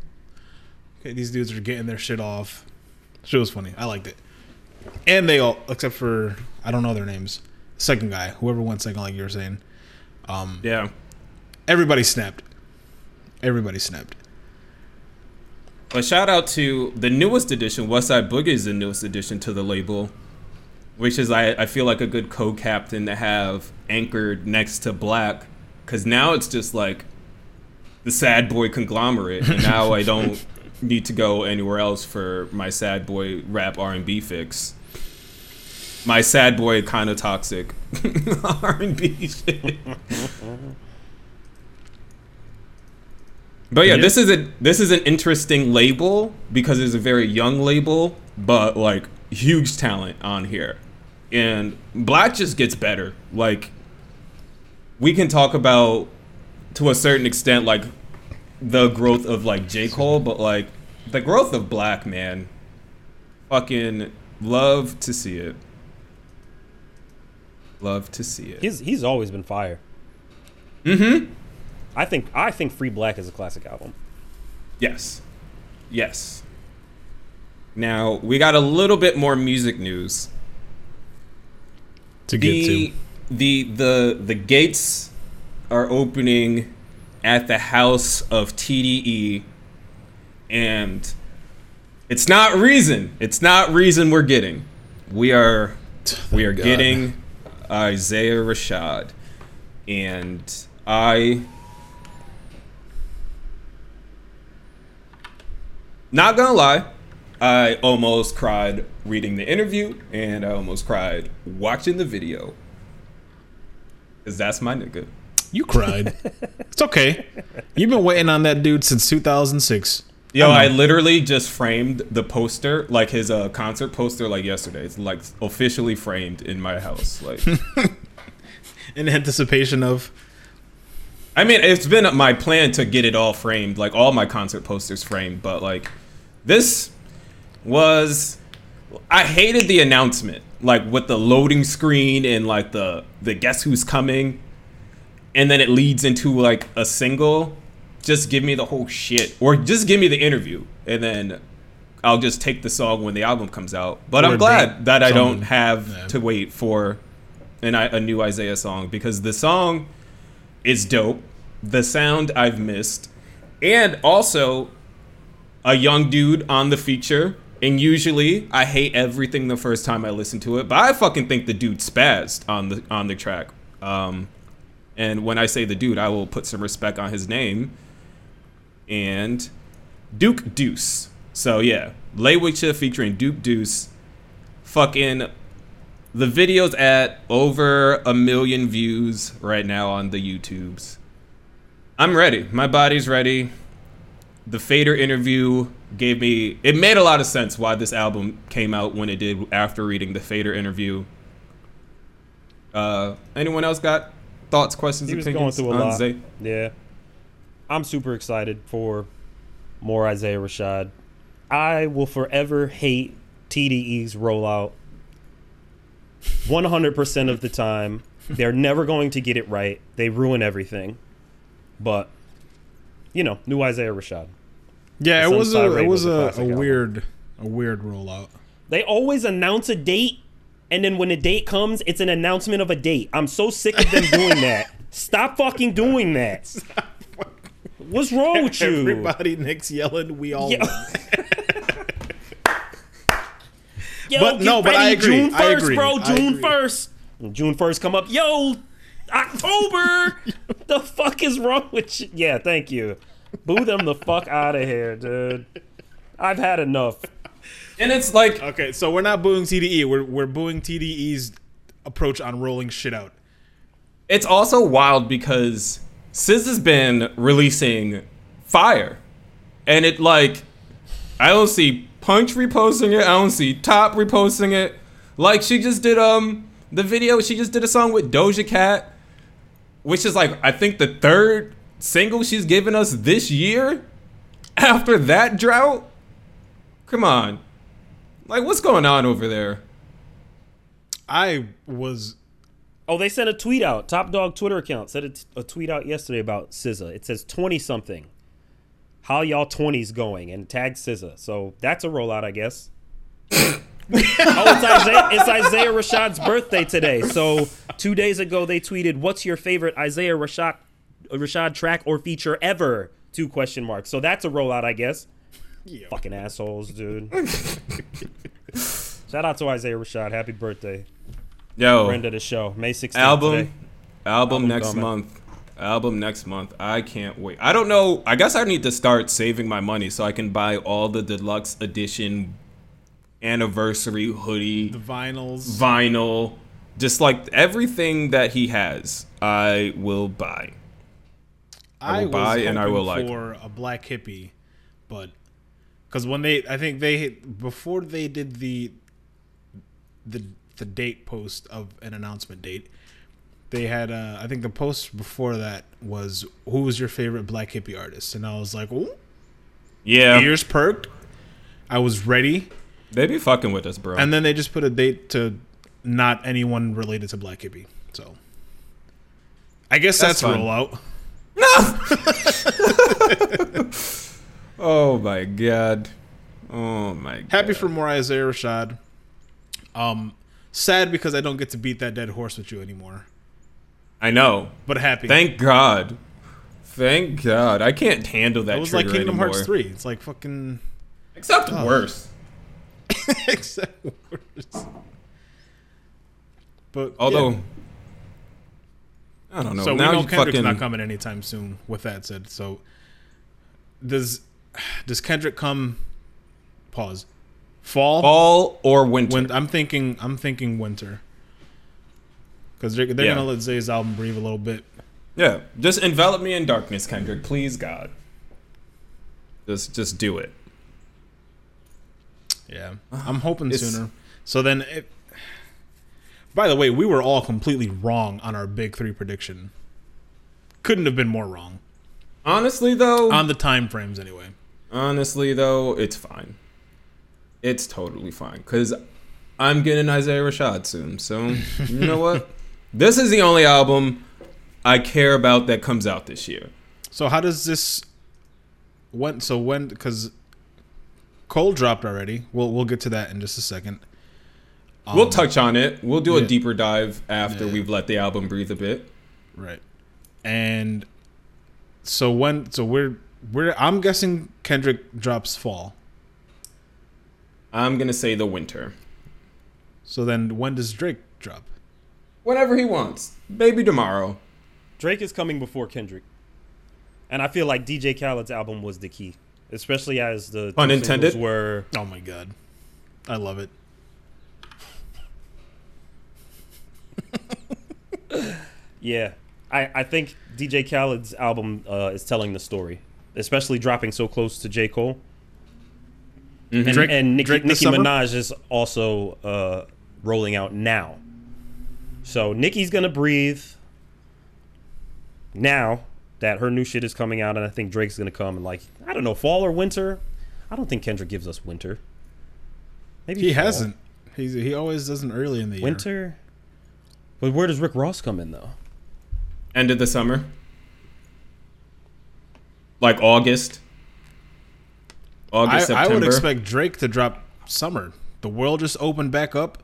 Speaker 3: okay, these dudes are getting their shit off. Shit was funny. I liked it, and they all, except for I don't know their names. Second guy, whoever went second, like you were saying, um,
Speaker 1: Yeah.
Speaker 3: everybody snapped. Everybody snapped.
Speaker 1: But shout out to the newest edition. Westside Boogie is the newest addition to the label, which is I, I feel like a good co-captain to have anchored next to 6LACK, because now it's just like the sad boy conglomerate, and now I don't need to go anywhere else for my sad boy rap R and B fix. My sad boy kind of toxic R and B shit. But yeah, this is a this is an interesting label because it's a very young label, but like huge talent on here. And 6LACK just gets better. Like we can talk about to a certain extent like the growth of like J. Cole, but like the growth of 6LACK man. Fucking love to see it. Love to see it.
Speaker 2: He's he's always been fire.
Speaker 1: Mm-hmm.
Speaker 2: I think I think Free 6LACK is a classic album.
Speaker 1: Yes. Yes. Now, we got a little bit more music news.
Speaker 3: To get
Speaker 1: The to. the the the gates are opening at the house of TDE and it's not reason. It's not reason we're getting. We are we are
Speaker 3: God.
Speaker 1: getting Isaiah Rashad and I Not gonna lie, I almost cried reading the interview, and I almost cried watching the video. Cause that's my nigga.
Speaker 3: You cried. it's okay. You've been waiting on that dude since 2006.
Speaker 1: Yo,
Speaker 3: I
Speaker 1: I, literally just framed the poster, like his uh, concert poster, like yesterday. It's like officially framed in my house. Like,
Speaker 3: In anticipation of.
Speaker 1: I mean, it's been my plan to get it all framed, like all my concert posters framed, but like this was I hated the announcement, like with the loading screen and like the the guess who's coming, and then it leads into like a single. Just give me the whole shit, or just give me the interview, and then I'll just take the song when the album comes out. But
Speaker 3: Or
Speaker 1: I'm glad that I don't have
Speaker 3: Yeah.
Speaker 1: to wait for an, a new Isaiah song because the song is dope. The sound I've missed, and also a young dude on the feature. And usually, I hate everything the first time I listen to it, but I fucking think the dude spazzed on the on the track. Um, and when I say the dude, I will put some respect on his name. And Duke Deuce. So yeah, Lay With featuring Duke Deuce. Fucking the video's at over a million views right now on the YouTubes. I'm ready. My body's ready. The Fader interview gave me it made a lot of sense why this album came out when it did after reading the Fader interview. Uh anyone else got thoughts, questions,
Speaker 2: He was
Speaker 1: opinions
Speaker 2: going through a
Speaker 1: on
Speaker 2: lot.
Speaker 1: Zay?
Speaker 2: Yeah. I'm super excited for more Isaiah Rashad. I will forever hate TDE's rollout 100% of the time. They're never going to get it right. They ruin everything. But, you know, new Isaiah Rashad.
Speaker 3: Yeah, it was a it was
Speaker 2: a
Speaker 3: a,
Speaker 2: classic
Speaker 3: a
Speaker 2: album.
Speaker 3: weird a weird rollout.
Speaker 2: They always announce a date, and then when the date comes, it's an announcement of a date. I'm so sick of them doing that. Stop fucking doing that. What's wrong with you?
Speaker 3: Everybody, Nick's yelling. We all. Win.
Speaker 2: Yo,
Speaker 3: But no, but I agree.
Speaker 2: June
Speaker 3: I
Speaker 2: first,
Speaker 3: agree.
Speaker 2: bro. June first. June first come up. Yo, October. the fuck is wrong with you? Yeah, thank you. Boo them the fuck out of here, dude. I've had enough.
Speaker 1: And it's like
Speaker 3: Okay, so we're not booing TDE. We're we're booing TDE's approach on rolling shit out.
Speaker 1: it's also wild because SZA has been releasing fire. And it like I don't see Punch reposting it, I don't see Top reposting it. Like she just did um the video, she just did a song with Doja Cat, which is like I think the third single she's given us this year after that drought. Come on. Like what's going on over there?
Speaker 3: I was
Speaker 2: Oh, they sent a tweet out. Top Dawg Twitter account sent a, a tweet out yesterday about SZA. It says 20 something. How y'all 20s going? And tag SZA. So that's a rollout, I guess. oh, it's Isaiah, it's Isaiah Rashad's birthday today. So two days ago, they tweeted, "What's your favorite Isaiah Rashad Rashad track or feature ever?" Two question marks. So that's a rollout, I guess. Fucking assholes, dude. Shout out to Isaiah Rashad. Happy birthday.
Speaker 1: Yo.
Speaker 2: Friend of the show. May 16th.
Speaker 1: album,
Speaker 2: today.
Speaker 1: album next
Speaker 2: coming.
Speaker 1: month. Album next month. I can't wait. I don't know. I guess I need to start saving my money so I can buy all the deluxe edition anniversary hoodie,
Speaker 3: the vinyls.
Speaker 1: vinyl, just like everything that he has. I will buy. I
Speaker 3: I,
Speaker 1: will buy and I will like.
Speaker 3: for a black hippie, but because when they, I think they before they did the the the date post of an announcement date, they had uh, I think the post before that was who was your favorite black hippie artist, and I was like, oh,
Speaker 1: Yeah,
Speaker 3: ears perked. I was ready,
Speaker 1: they be fucking with us, bro.
Speaker 3: and then they just put a date to not anyone related to black hippie. So I guess
Speaker 1: That's
Speaker 3: that's,
Speaker 1: fun.
Speaker 3: No.
Speaker 1: oh my god. Oh my.
Speaker 3: Happy for more Isaiah Rashad. Um, sad because I don't get to beat that dead horse with you anymore.
Speaker 1: I know.
Speaker 3: But happy.
Speaker 1: Thank God. Thank God. I can't handle that
Speaker 3: it was like Kingdom
Speaker 1: anymore.
Speaker 3: Hearts three. It's like fucking
Speaker 1: Except worse.
Speaker 3: except worse. But
Speaker 1: Although,
Speaker 3: yeah.
Speaker 1: I don't know.
Speaker 3: so
Speaker 1: now
Speaker 3: we know
Speaker 1: you
Speaker 3: Kendrick's
Speaker 1: fucking
Speaker 3: not coming anytime soon. With that said, so does does Kendrick come? Pause. Fall.
Speaker 1: fall or winter.
Speaker 3: When I'm thinking, I'm thinking winter. Because they're, they're
Speaker 1: Yeah.
Speaker 3: gonna let Zay's album breathe a little bit.
Speaker 1: yeah, just envelop me in darkness, Kendrick. Please, God. Just, just do it.
Speaker 3: Yeah, I'm hoping
Speaker 1: It's-
Speaker 3: sooner. So then, it, by the way, we were all completely wrong on our big three prediction. Couldn't have been more wrong
Speaker 1: Honestly, though,
Speaker 3: on the time frames, anyway.
Speaker 1: honestly though, it's fine. It's totally fine because I'm getting Isaiah Rashad soon. So you know what? This is the only album I care about that comes out this year.
Speaker 3: So how does this? When? So when? Because Cole dropped already. We'll we'll get to that in just a second.
Speaker 1: we'll um, touch on it. We'll do a deeper dive after
Speaker 3: Yeah.
Speaker 1: we've let the album breathe a bit.
Speaker 3: Right. And so when? So we're we're. I'm guessing Kendrick drops fall.
Speaker 1: I'm gonna say the winter.
Speaker 3: So then when does Drake drop?
Speaker 1: Whenever he wants. Maybe tomorrow.
Speaker 2: Drake is coming before Kendrick. And I feel like DJ Khaled's album was the key, especially as the two
Speaker 1: Pun intended.
Speaker 2: were
Speaker 3: Oh my god, I love it.
Speaker 2: yeah. I, I think DJ Khaled's album uh, is telling the story, especially dropping so close to J Cole. And,
Speaker 3: Drake-
Speaker 2: and Nicki,
Speaker 3: Drake
Speaker 2: Nicki? Minaj is also uh, rolling out now. So Nicki's gonna breathe now that her new shit is coming out, and I think Drake's gonna come and like I don't know fall or winter. I don't think Kendrick gives us winter. Maybe
Speaker 3: He
Speaker 2: fall.
Speaker 3: hasn't. He's he always doesn't early in the year.
Speaker 2: winter. But where does Rick Ross come in though?
Speaker 1: End of the summer. Like August. August,
Speaker 3: I, I would expect Drake to drop summer. The world just opened back up.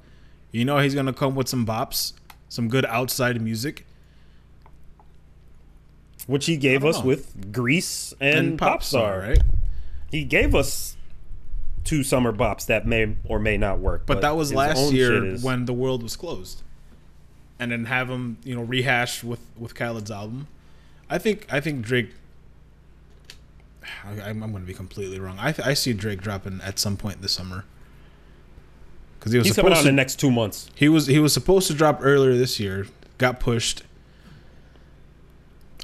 Speaker 3: You know he's gonna come with some bops, some good outside music.
Speaker 2: Which he gave us
Speaker 3: know.
Speaker 2: with Greece and, Popstar.
Speaker 3: right?
Speaker 2: He gave us two summer bops that may or may not work.
Speaker 3: But that was last year
Speaker 2: is-
Speaker 3: when the world was closed, and then have him, you know, rehash with with Khaled's album. I think I think Drake. I, I'm, I'm going to be completely wrong. I I see Drake dropping at some point this summer. Because he was
Speaker 2: he's coming out
Speaker 3: supposed
Speaker 2: in the next two months.
Speaker 3: he was he was supposed to drop earlier this year, got pushed.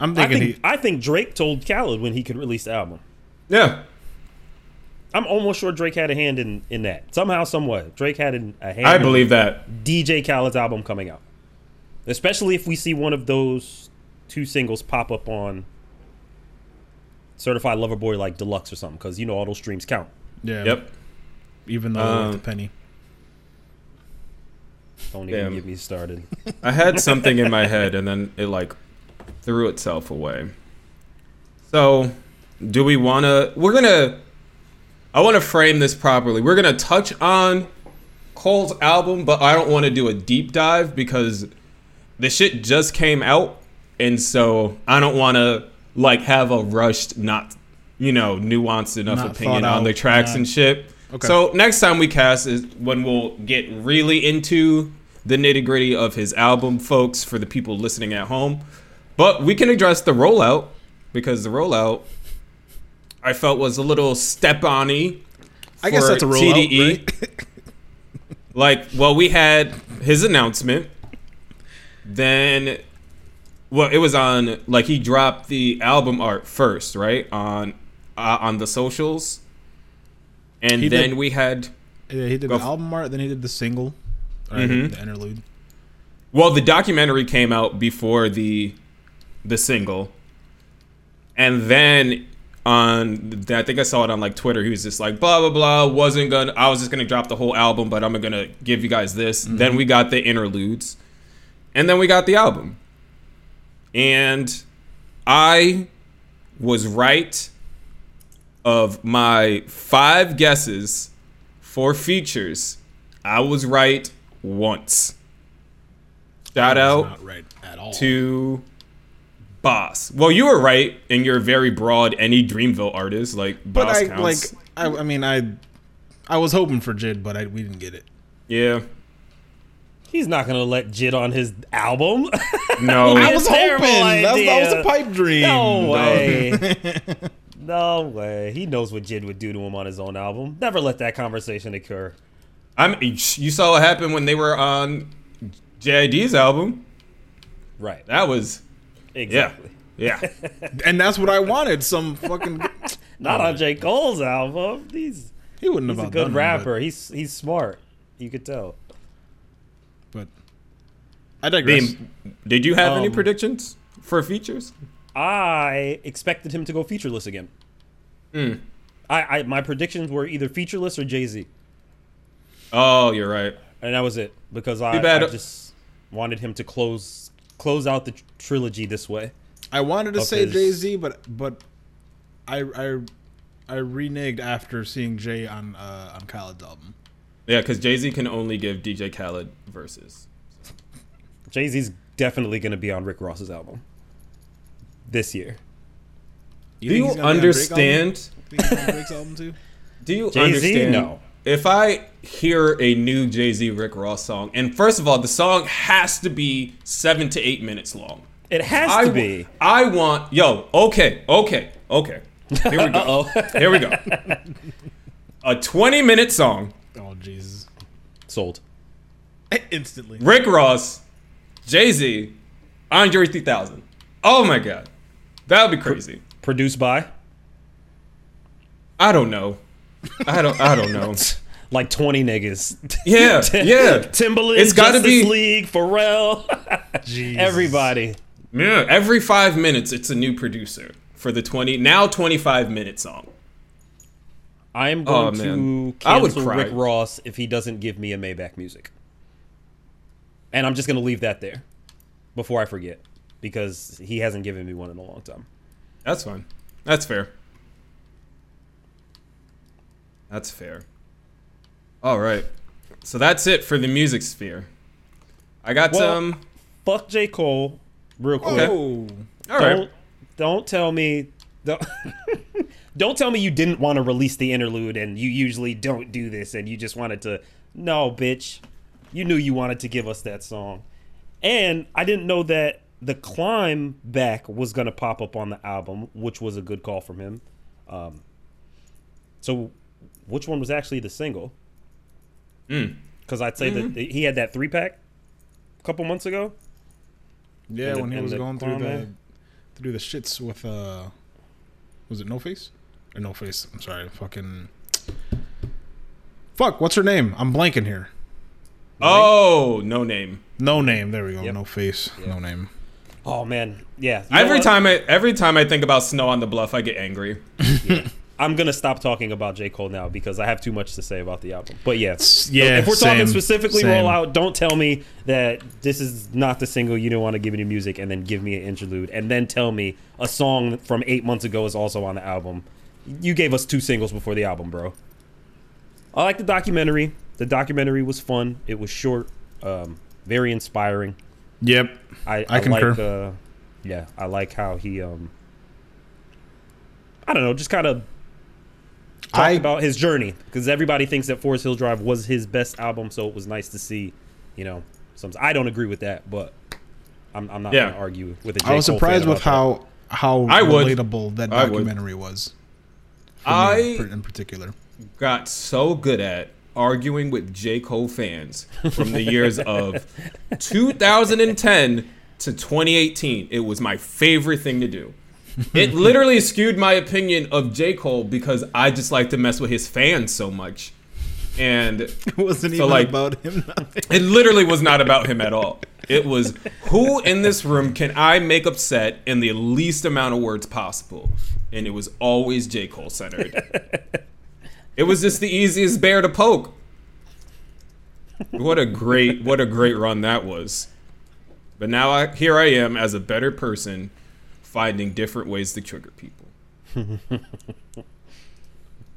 Speaker 3: I'm
Speaker 2: I
Speaker 3: thinking
Speaker 2: think
Speaker 3: he.
Speaker 2: I think Drake told Khaled when he could release the album.
Speaker 1: Yeah.
Speaker 2: I'm almost sure Drake had a hand in, in that somehow, some way. Drake had an, a hand.
Speaker 1: I
Speaker 2: in
Speaker 1: believe that.
Speaker 2: DJ Khaled's album coming out, especially if we see one of those two singles pop up on Certified Lover Boy like Deluxe or something, because you know all those streams count.
Speaker 3: Yeah.
Speaker 1: Yep.
Speaker 3: Even though
Speaker 1: Um,
Speaker 3: with the penny.
Speaker 2: Don't even
Speaker 1: Damn.
Speaker 2: get me started.
Speaker 1: I had something in my head and then it like threw itself away. So, do we want to we're going to I want to frame this properly. We're going to touch on Cole's album, but I don't want to do a deep dive because the shit just came out and so I don't want to like have a rushed not you know, nuanced enough
Speaker 3: Not
Speaker 1: opinion on the tracks
Speaker 3: not-
Speaker 1: and shit.
Speaker 3: Okay.
Speaker 1: So next time we cast is when we'll get really into the nitty gritty of his album, folks, for the people listening at home. But we can address the rollout because the rollout I felt was a little step on y.
Speaker 3: I guess that's a rollout,
Speaker 1: TDE.
Speaker 3: right?
Speaker 1: Like, well, we had his announcement. Then, well, it was on like he dropped the album art first, right on uh, on the socials, and
Speaker 3: He
Speaker 1: then
Speaker 3: did-
Speaker 1: we had
Speaker 3: Yeah, he did the album art, then he did the single, or
Speaker 1: Mhm.
Speaker 3: the interlude.
Speaker 1: Well, the documentary came out before the the single, and then on I think I saw it on like Twitter. He was just like blah blah blah. Wasn't gonna. I was just gonna drop the whole album, but I'm gonna give you guys this. Mm-hmm. Then we got the interludes, and then we got the album, and I was right of my five guesses for features. I was right once. Shout out
Speaker 3: right at all.
Speaker 1: to Boss. Well, you were right, and you're very broad. Any Dreamville artist like
Speaker 3: but
Speaker 1: Boss
Speaker 3: I
Speaker 1: counts.
Speaker 3: like. I, I mean, I, I was hoping for Jid, but I, we didn't get it.
Speaker 1: yeah,
Speaker 2: He's not gonna let Jid on his album.
Speaker 1: no,
Speaker 2: I was terrible
Speaker 3: That's, that was a pipe dream.
Speaker 2: no way. no way. He knows what Jid would do to him on his own album. Never let that conversation occur.
Speaker 1: I'm. You saw what happened when they were on JID's album.
Speaker 2: Right.
Speaker 1: That was
Speaker 2: Exactly.
Speaker 1: yeah.
Speaker 3: And that's what I wanted. Some fucking.
Speaker 2: Not on J. Cole's album. He's
Speaker 3: He wouldn't
Speaker 2: he's
Speaker 3: have
Speaker 2: a
Speaker 3: outdone
Speaker 2: good
Speaker 3: him,
Speaker 2: rapper. He's he's smart. You could tell.
Speaker 3: But, but I digress.
Speaker 1: Beam, did you have any
Speaker 2: Um,
Speaker 1: predictions for features?
Speaker 2: I expected him to go featureless again.
Speaker 1: Hmm.
Speaker 2: I, I my predictions were either featureless or Jay Z,
Speaker 1: Oh, you're right.
Speaker 2: and that was it because I,
Speaker 1: bad-
Speaker 2: I just wanted him to close close out the tr- trilogy this way.
Speaker 3: I wanted to
Speaker 2: of
Speaker 3: say
Speaker 2: his-
Speaker 3: Jay Z, but but I I I reneged after seeing Jay on uh, on Khaled's album.
Speaker 1: Yeah, because Jay Z can only give DJ Khaled verses.
Speaker 2: Jay Z's definitely going to be on Rick Ross's album this year.
Speaker 1: Do you
Speaker 3: he's gonna be on Drake's album?
Speaker 1: understand?
Speaker 3: On Drake's album?
Speaker 1: Do you
Speaker 2: Jay-Z?
Speaker 1: understand?
Speaker 2: No.
Speaker 1: If I hear a new Jay Z Rick Ross song, and first of all, the song has to be seven to eight minutes long.
Speaker 2: It has
Speaker 1: I,
Speaker 2: to be.
Speaker 1: I want, yo, okay, okay, okay. Here we go.
Speaker 2: Oh,
Speaker 1: Here we go. A 20 minute song,
Speaker 3: Oh Jesus!
Speaker 2: sold.
Speaker 3: Instantly.
Speaker 1: Rick Ross, Jay Z, Andre 3000. Oh my God. That would be crazy.
Speaker 2: Produced by
Speaker 1: I don't know. I don't, I don't know.
Speaker 2: like twenty niggas.
Speaker 1: Yeah, yeah.
Speaker 2: Timbaland,
Speaker 1: It's gotta
Speaker 2: Justice
Speaker 1: be-
Speaker 2: League, Pharrell,
Speaker 3: Jesus.
Speaker 2: everybody.
Speaker 1: Yeah, every five minutes, it's a new producer for the 20, now 25 minute song.
Speaker 2: I am
Speaker 1: Oh,
Speaker 2: going
Speaker 1: man.
Speaker 2: to
Speaker 1: I would
Speaker 2: cancel
Speaker 1: cry.
Speaker 2: Rick Ross if he doesn't give me a Maybach music. And I'm just going to leave that there before I forget because he hasn't given me one in a long time.
Speaker 1: That's fine. That's fair. That's fair. All right. So that's it for the music sphere. I got
Speaker 2: Well-
Speaker 1: some.
Speaker 2: Fuck J. Cole, real quick.
Speaker 3: Oh,
Speaker 1: All right.
Speaker 2: Don't don't tell me don't, don't tell me you didn't want to release the interlude and you usually don't do this and you just wanted to no bitch you knew you wanted to give us that song and i didn't know that the climb back was going to pop up on the album which was a good call from him um, so which one was actually the single because i'd say that he had that three pack a couple months ago
Speaker 3: Yeah,
Speaker 2: the-
Speaker 3: when he was going through the
Speaker 2: clown
Speaker 3: through the shits with uh, was it No Face or No Face? I'm sorry, fucking. Fuck, what's her name? I'm blanking here.
Speaker 1: Oh, no name.
Speaker 3: No name. There we go.
Speaker 2: Yep.
Speaker 3: No face. No name.
Speaker 2: oh man yeah You know
Speaker 1: Every
Speaker 2: what?
Speaker 1: time I every time I think about Snow on the Bluff, I get angry.
Speaker 2: I'm gonna stop talking about J. Cole now because I have too much to say about the album. But yeah,
Speaker 3: yeah,
Speaker 2: if we're
Speaker 3: same,
Speaker 2: talking specifically
Speaker 3: same.
Speaker 2: roll out, don't tell me that this is not the single you don't want to give me music and then give me an interlude and then tell me a song from eight months ago is also on the album. You gave us two singles before the album, bro. I like the documentary. The documentary was fun. It was short, um, very inspiring.
Speaker 3: Yep.
Speaker 2: I,
Speaker 3: I concur.
Speaker 2: like uh, yeah, I like how he um I don't know, just kind of talked
Speaker 3: I
Speaker 2: about his journey because everybody thinks that Forest Hill Drive was his best album, so it was nice to see, you know, some. I don't agree with that, but I'm, I'm not
Speaker 1: Yeah.
Speaker 2: going to argue with a J.
Speaker 3: I was
Speaker 2: Cole
Speaker 3: surprised with
Speaker 2: about
Speaker 3: how how
Speaker 1: I would.
Speaker 3: relatable that
Speaker 1: I
Speaker 3: documentary was. for me
Speaker 1: I
Speaker 3: in particular.
Speaker 1: got so good at arguing with J. Cole fans from the years of 2010 to 2018. It was my favorite thing to do. It literally skewed my opinion of J. Cole because I just like to mess with his fans so much. And
Speaker 3: It wasn't
Speaker 1: So, like-
Speaker 3: about him.
Speaker 1: it literally was not about him at all. It was who in this room can I make upset in the least amount of words possible? And it was always J. Cole centered. it was just the easiest bear to poke. What a great what a great run that was. But now I here I am as a better person finding different ways to trigger people.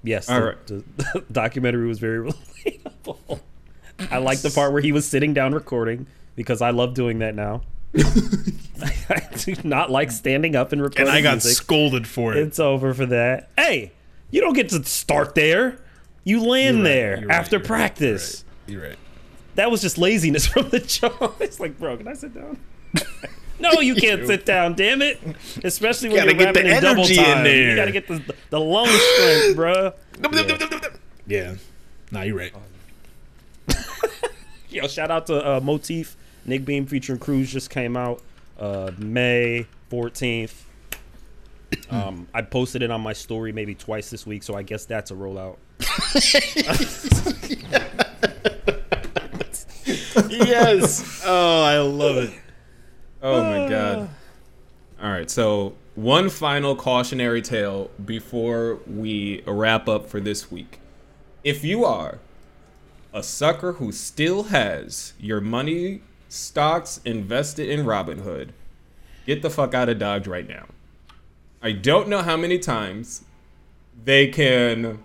Speaker 2: Yes,
Speaker 1: All
Speaker 2: the,
Speaker 1: right.
Speaker 2: the documentary was very relatable. I like the part where he was sitting down recording because I love doing that now. I do not like standing up and recording
Speaker 3: and I got
Speaker 2: music.
Speaker 3: scolded for it.
Speaker 2: It's over for that. Hey, you don't get to start there. You land
Speaker 3: You're right,
Speaker 2: there
Speaker 3: you're right,
Speaker 2: after
Speaker 3: you're right,
Speaker 2: practice.
Speaker 3: You're right.
Speaker 2: That was just laziness from the jump. It's like, bro, can I sit down? No, you can't sit down. Damn it! Especially when
Speaker 3: Gotta
Speaker 2: you're
Speaker 3: get the
Speaker 2: rapping in double
Speaker 3: energy in
Speaker 2: time. You gotta get the the lung strength, bro.
Speaker 3: Yeah. Nah, you're right.
Speaker 2: Yo, shout out to uh, Motif. Nick Beam featuring Cruz just came out uh, May 14th. Um, I posted it on my story maybe twice this week, so I guess that's a rollout.
Speaker 3: yes. Oh, I love it.
Speaker 1: Oh my god. All right, so one final cautionary tale before we wrap up for this week. If you are a sucker who still has your money stocks invested in Robinhood, get the fuck out of Dodge right now. I don't know how many times they can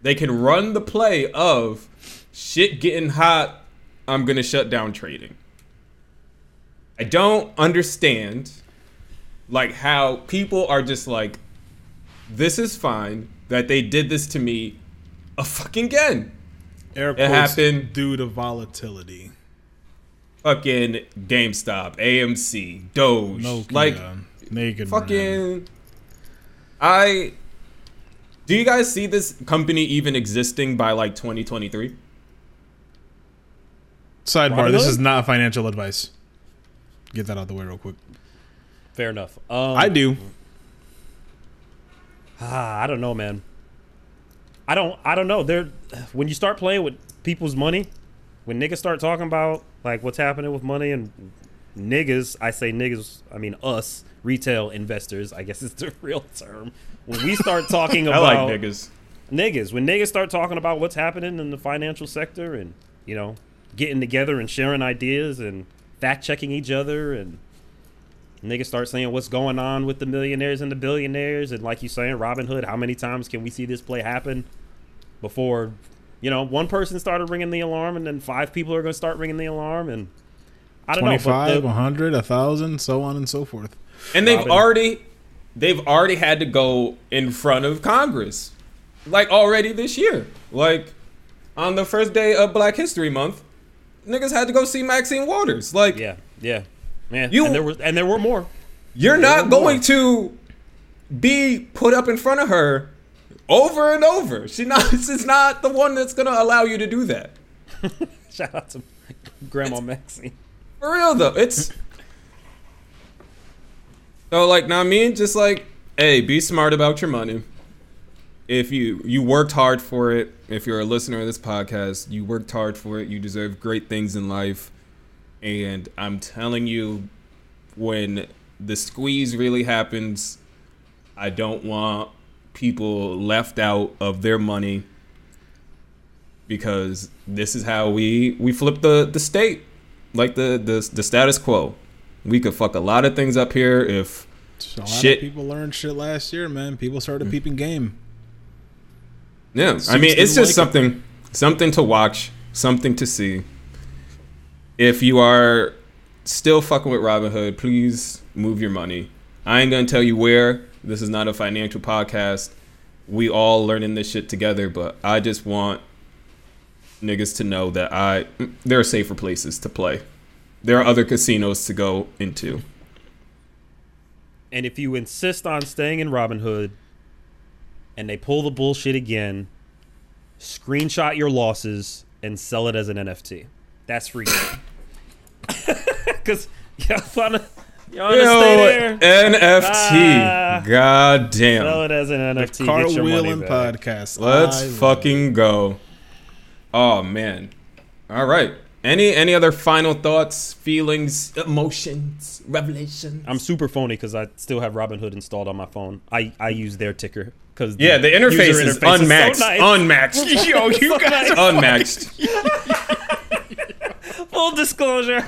Speaker 1: they can run the play of shit getting hot, I'm going to shut down trading. I don't understand like how people are just like this is fine that they did this to me a fucking again.
Speaker 3: Air
Speaker 1: It happened.
Speaker 3: due to volatility.
Speaker 1: Fucking GameStop, AMC, Doge,
Speaker 3: No,
Speaker 1: like
Speaker 3: naked. man.
Speaker 1: fucking I Do you guys see this company even existing by like 2023?
Speaker 3: Sidebar: This is not financial advice. Get that out of the way real quick.
Speaker 2: Fair enough. Um,
Speaker 3: I do.
Speaker 2: Ah, I don't know, man. I don't. I don't know. There, when you start playing with people's money, when niggas start talking about like what's happening with money and niggas, I say niggas. I mean us, retail investors. I guess is the real term. When we start talking
Speaker 1: I
Speaker 2: about
Speaker 1: like niggas.
Speaker 2: niggas, when niggas start talking about what's happening in the financial sector and you know getting together and sharing ideas and fact checking each other and niggas start saying what's going on with the millionaires and the billionaires and like you saying Robinhood, how many times can we see this play happen before you know one person started ringing the alarm and then five people are going to start ringing the alarm and I don't know, but
Speaker 3: Twenty-five,
Speaker 2: the-
Speaker 3: one hundred, a thousand, so on and so forth.
Speaker 1: and they've
Speaker 2: Robin.
Speaker 1: already they've already had to go in front of Congress, like already this year. Like on the first day of Black History Month, niggas had to go see Maxine Waters. Like
Speaker 2: Yeah, yeah, man.
Speaker 1: You-
Speaker 2: and there was and there were more.
Speaker 1: you're not going
Speaker 2: more.
Speaker 1: to be put up in front of her over and over. She not she's not the one that's gonna allow you to do that.
Speaker 2: Shout out to Grandma Maxine.
Speaker 1: For real though, it's so like now I mean just like hey, be smart about your money. If you you worked hard for it, if you're a listener of this podcast, you worked hard for it. You deserve great things in life, and I'm telling you, when the squeeze really happens, I don't want people left out of their money because this is how we we flip the the state like the the, the status quo we could fuck a lot of things up here if
Speaker 3: So a lot
Speaker 1: Shit.
Speaker 3: of people learned shit last year, man. People started mm. peeping game.
Speaker 1: Yeah i mean it's just
Speaker 3: like it.
Speaker 1: something something to watch something to see. If you are still fucking with robinhood please move your money. I ain't gonna tell you where. This is not a financial podcast. We all learning this shit together but i just want niggas to know that i there are safer places to play. There are other casinos to go into.
Speaker 2: And if you insist on staying in Robinhood and they pull the bullshit again, screenshot your losses and sell it as an NFT. That's free. Because y'all wanna, y'all wanna stay
Speaker 1: Yo,
Speaker 2: there.
Speaker 1: NFT.
Speaker 2: Ah.
Speaker 1: God
Speaker 2: Sell
Speaker 1: damn.
Speaker 2: it as an NFT.
Speaker 3: The
Speaker 2: get your money
Speaker 3: Cartwheeling
Speaker 2: back.
Speaker 3: podcast.
Speaker 1: Let's
Speaker 3: I love
Speaker 1: fucking go. Oh man. All right. Any any other final thoughts, feelings, emotions, revelations?
Speaker 2: I'm super phony because I still have Robinhood installed on my phone. I, I use their ticker because
Speaker 1: yeah, the interface is unmatched. Unmatched.
Speaker 2: Yo, you guys
Speaker 1: unmatched.
Speaker 2: Full disclosure.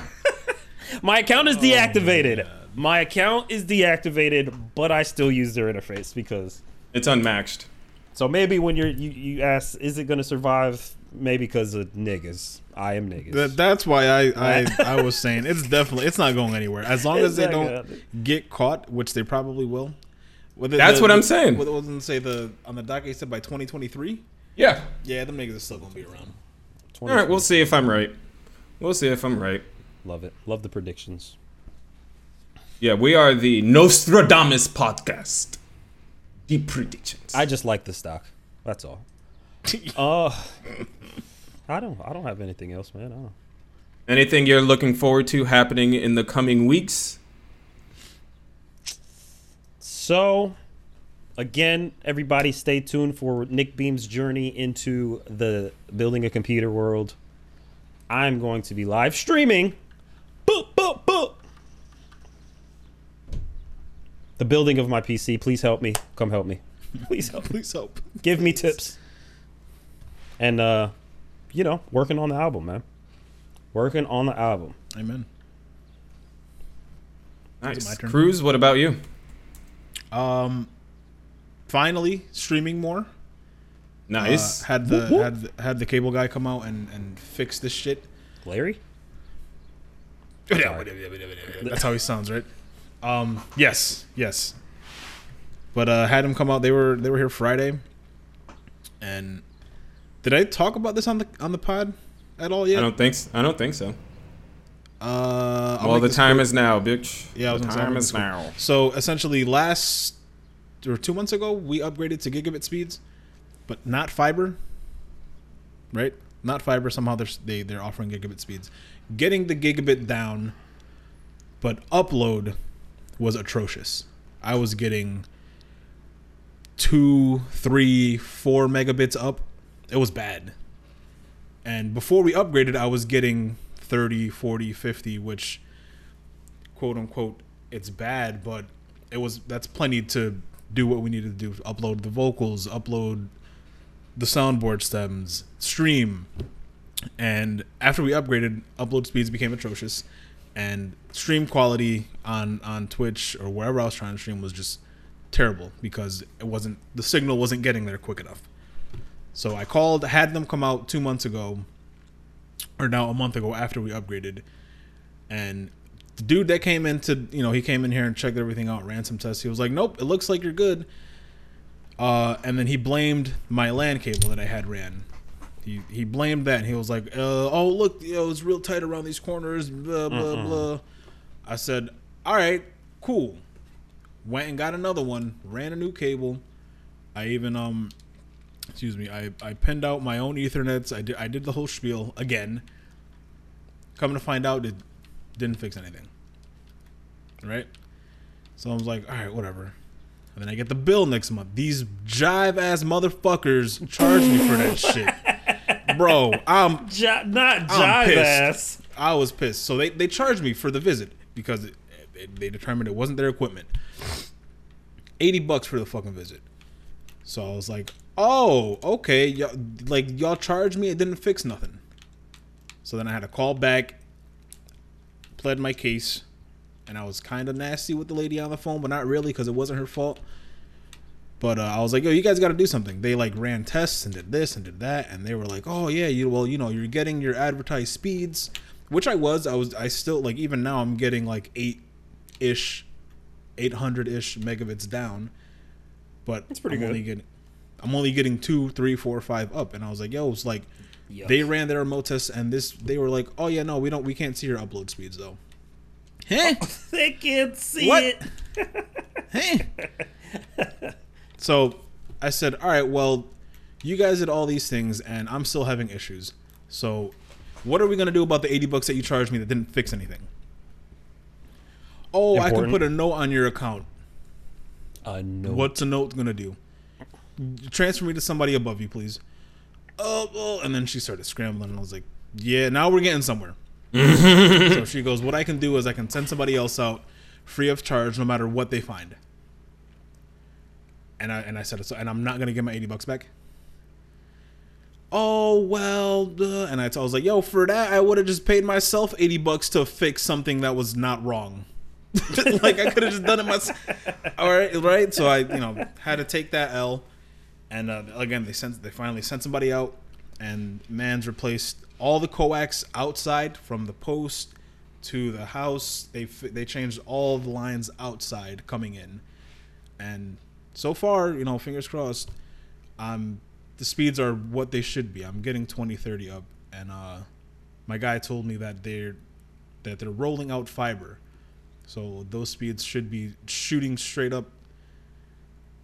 Speaker 2: My account is oh, deactivated. My account is deactivated, but I still use their interface because.
Speaker 1: It's unmatched.
Speaker 2: So maybe when you're you, you ask, is it gonna survive? Maybe because of niggas. I am niggas.
Speaker 3: That, that's why I, I I was saying it's definitely it's not going anywhere as long
Speaker 2: It's
Speaker 3: as they don't
Speaker 2: gonna-
Speaker 3: get caught, which they probably will. What the-
Speaker 1: That's
Speaker 3: the-
Speaker 1: what I'm saying.
Speaker 3: What wasn't say the on the docket said by 2023?
Speaker 1: Yeah.
Speaker 3: Yeah, them niggas are still gonna be around.
Speaker 1: All right, we'll see if I'm right. We'll see if I'm right.
Speaker 2: Love it. Love the predictions.
Speaker 1: Yeah, we are the Nostradamus podcast. Deep predictions.
Speaker 2: I just like the stock. That's all. Uh, I don't. I don't have anything else, man. I don't.
Speaker 1: Anything you're looking forward to happening in the coming weeks?
Speaker 2: So, again, everybody stay tuned for Nick Beam's journey into the building a computer world. I'm going to be live streaming. Boop, boop, boop. The building of my PC. Please help me. Come help me. Please help.
Speaker 3: Please help.
Speaker 2: Give me tips. And, uh, you know, working on the album, man. Working on the album.
Speaker 3: Amen.
Speaker 1: Nice.
Speaker 3: my turn?
Speaker 1: Cruz, what about you?
Speaker 3: Um, finally streaming more.
Speaker 1: Nice.
Speaker 3: Uh, had the had the, had the cable guy come out and and fix this shit.
Speaker 2: Larry? Yeah.
Speaker 3: That's how he sounds, right? Um, yes, yes. But uh, had him come out. They were they were here Friday. And did I talk about this on the on the pod at all yet?
Speaker 1: I don't think. s- I don't think so.
Speaker 3: Uh,
Speaker 1: well, the time
Speaker 3: quick.
Speaker 1: is now, bitch.
Speaker 3: Yeah,
Speaker 1: the
Speaker 3: gonna say, I'll
Speaker 1: time is
Speaker 3: quick.
Speaker 1: now.
Speaker 3: So essentially, last or two months ago, we upgraded to gigabit speeds, but not fiber. Right? Not fiber. Somehow they're they, they're offering gigabit speeds. Getting the gigabit down, but upload was atrocious. I was getting two, three, four megabits up. It was bad. And before we upgraded, I was getting 30, 40, 50, which quote unquote it's bad, but it was that's plenty to do what we needed to do. Upload the vocals, upload the soundboard stems, stream. And after we upgraded, upload speeds became atrocious and stream quality on on Twitch or wherever I was trying to stream was just terrible because it wasn't the signal wasn't getting there quick enough. So I called, had them come out 2 months ago or now a month ago after we upgraded and the dude that came in to you know he came in here and checked everything out, ran some tests. He was like, "Nope, it looks like you're good." Uh, and then he blamed my LAN cable that I had ran. He he blamed that. And he was like, uh, "Oh look, you know, it's real tight around these corners." Blah blah blah. I said, "All right, cool." Went and got another one. Ran a new cable. I even um, excuse me. I I pinned out my own Ethernets. I did I did the whole spiel again. Come to find out, it didn't fix anything. Right. So I was like, all right, whatever. And then I get the bill next month. These jive ass motherfuckers charge me for that shit. Bro, I'm
Speaker 2: J- not
Speaker 3: I'm
Speaker 2: jive
Speaker 3: pissed.
Speaker 2: ass.
Speaker 3: I was pissed. So they, they charged me for the visit because it, it, they determined it wasn't their equipment. 80 bucks for the fucking visit. So I was like, "Oh, okay. Y'all, like y'all charged me. It didn't fix nothing." So then I had to call back, pled my case, and I was kind of nasty with the lady on the phone, but not really because it wasn't her fault. But uh, I was like, "Yo, you guys got to do something." They like ran tests and did this and did that, and they were like, "Oh yeah, you well, you know, you're getting your advertised speeds," which I was. I was. I still like even now I'm getting like eight ish, eight hundred ish megabits down. But
Speaker 2: it's pretty
Speaker 3: I'm
Speaker 2: good.
Speaker 3: Only getting, I'm only getting two, three, four, five up, and I was like, "Yo, it's like." They ran their remote tests, and this they were like, "Oh yeah, no, we don't, we can't see your upload speeds though." Huh?
Speaker 2: They can't see
Speaker 3: What?
Speaker 2: it.
Speaker 3: Hey. so I said, all right, well, you guys did all these things, and I'm still having issues. So, what are we gonna do about the 80 bucks that you charged me that didn't fix anything? Oh, I can put a note on your account.
Speaker 2: Uh, no.
Speaker 3: What's a note gonna do? Transfer me to somebody above you, please. Oh, oh, and then she started scrambling, and I was like, "Yeah, now we're getting somewhere." so she goes, "What I can do is I can send somebody else out, free of charge, no matter what they find." And I and I said, "So, and I'm not gonna get my eighty bucks back." Oh well, duh. and I, t- I was like, "Yo, for that, I would have just paid myself eighty bucks to fix something that was not wrong." like I could have just done it myself. All right, right. So I, you know, had to take that L, and uh, again, they sent they finally sent somebody out, and man's replaced all the coax outside from the post to the house. They they changed all the lines outside coming in, and so far, you know, fingers crossed. Um, the speeds are what they should be. I'm getting 20, 30 up, and uh, my guy told me that they're that they're rolling out fiber. So those speeds should be shooting straight up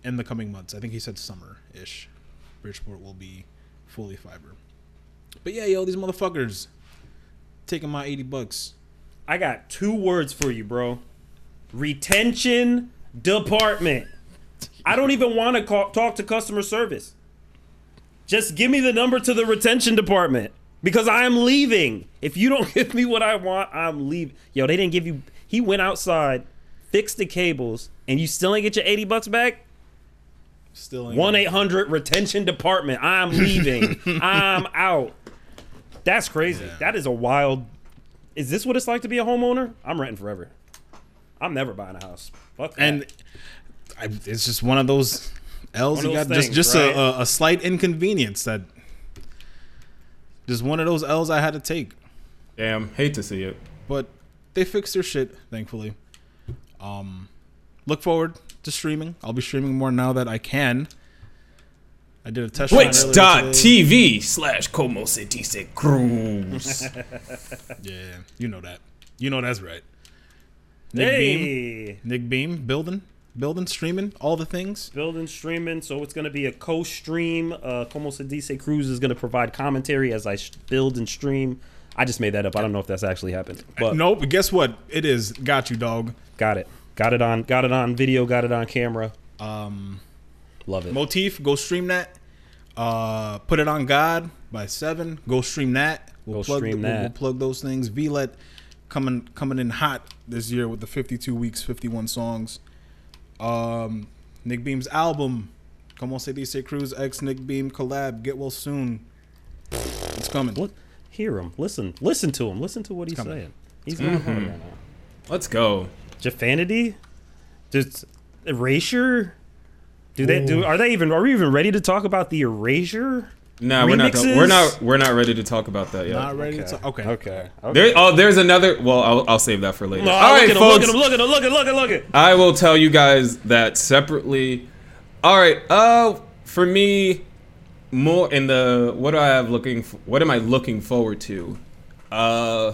Speaker 3: in the coming months. I think he said summer ish. Bridgeport will be fully fiber. But yeah, yo, these motherfuckers taking my eighty bucks.
Speaker 2: I got two words for you, bro. Retention department. I don't even want to talk to customer service. Just give me the number to the retention department because I am leaving. If you don't give me what I want, I'm leaving. Yo, they didn't give you. He went outside, fixed the cables, and you still ain't get your 80 bucks back?
Speaker 3: Still ain't
Speaker 2: 1 800 retention department. I'm leaving. I'm out. That's crazy. That is a wild. Is this what it's like to be a homeowner? I'm renting forever. I'm never buying a house. Fuck that.
Speaker 3: and I, it's just one of those L's
Speaker 2: of
Speaker 3: you got
Speaker 2: those
Speaker 3: just
Speaker 2: things,
Speaker 3: just
Speaker 2: right?
Speaker 3: a, a, a slight inconvenience that just one of those L's I had to take.
Speaker 1: Damn, hate to see it.
Speaker 3: But they fixed their shit, thankfully. Um, look forward to streaming. I'll be streaming more now that I can. I did a test run earlier today.
Speaker 1: Twitch.tv slash Como se dice Cruz.
Speaker 3: Yeah, you know that. You know that's right. Nick Beam,
Speaker 2: hey,
Speaker 3: Nick Beam, building, building, streaming, all the things.
Speaker 2: building streaming. So it's going to be a co-stream. Uh, Como se dice Cruz is going to provide commentary as I sh- build and stream. I just made that up. I don't know if that's actually happened, but
Speaker 3: nope. Guess what? It is. Got you, dog.
Speaker 2: got it. Got it on. Got it on video. Got it on camera.
Speaker 3: Um,
Speaker 2: Love it.
Speaker 3: Motif, go stream that. Uh, put it on God by seven. Go stream that. We'll
Speaker 2: Go
Speaker 3: plug
Speaker 2: stream
Speaker 3: we'll-
Speaker 2: that.
Speaker 3: We'll, plug those things. VLET coming coming in hot this year with the 52 weeks, 51 songs. Um, Nick Beam's album, come Como se dice Cruz X Nick Beam collab. Get well soon. It's coming.
Speaker 2: Look, hear him. Listen. Listen to him. Listen to what he's
Speaker 3: coming.
Speaker 2: saying. He's going hard right now.
Speaker 1: Let's go.
Speaker 2: Jafanity? Just erasure? Do they do? Are they even? Are we even ready to talk about the erasure?
Speaker 1: Nah, we're not. We're not. We're not ready to talk about that yet.
Speaker 3: Not ready to
Speaker 2: Okay.
Speaker 3: talk. Okay.
Speaker 2: Okay. okay.
Speaker 1: There, oh, there's another. Well, I'll, I'll save that for later.
Speaker 2: No,
Speaker 1: All
Speaker 2: look at him, look
Speaker 1: folks.
Speaker 2: at him, look at him, look at him, look at him, look at.
Speaker 1: I will tell you guys that separately. All right. Uh, for me, more in the what do I have looking? f what am I looking forward to? Uh,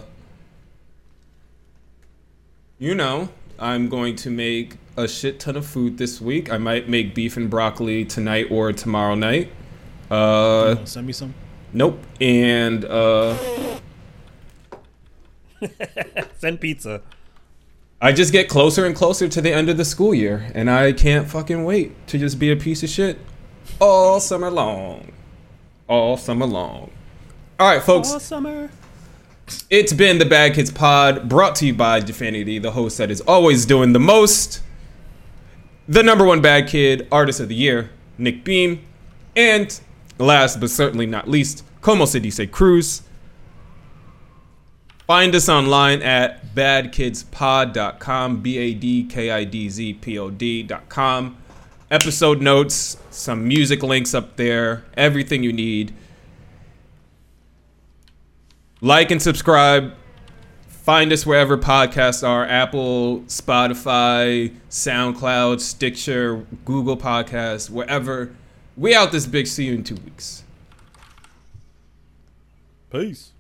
Speaker 1: you know, I'm going to make a shit ton of food this week. I might make beef and broccoli tonight or tomorrow night. Uh,
Speaker 3: Send me some.
Speaker 1: nope. And uh.
Speaker 2: Send pizza.
Speaker 1: I just get closer and closer to the end of the school year, and I can't fucking wait to just be a piece of shit all summer long. All summer long. All right, folks,
Speaker 2: All summer.
Speaker 1: It's been the Bad Kids Pod, brought to you by Definity, the host that is always doing the most. The number one bad kid, artist of the year, Nick Beam, and last but certainly not least, Como se dice Cruz. Find us online at badkidspod.com, B A D K I D Z P O D.com. Episode notes, some music links up there, everything you need. Like and subscribe. Find us wherever podcasts are Apple, Spotify, SoundCloud, Stitcher, Google Podcasts, wherever. We out this big. See you in two weeks.
Speaker 2: Peace.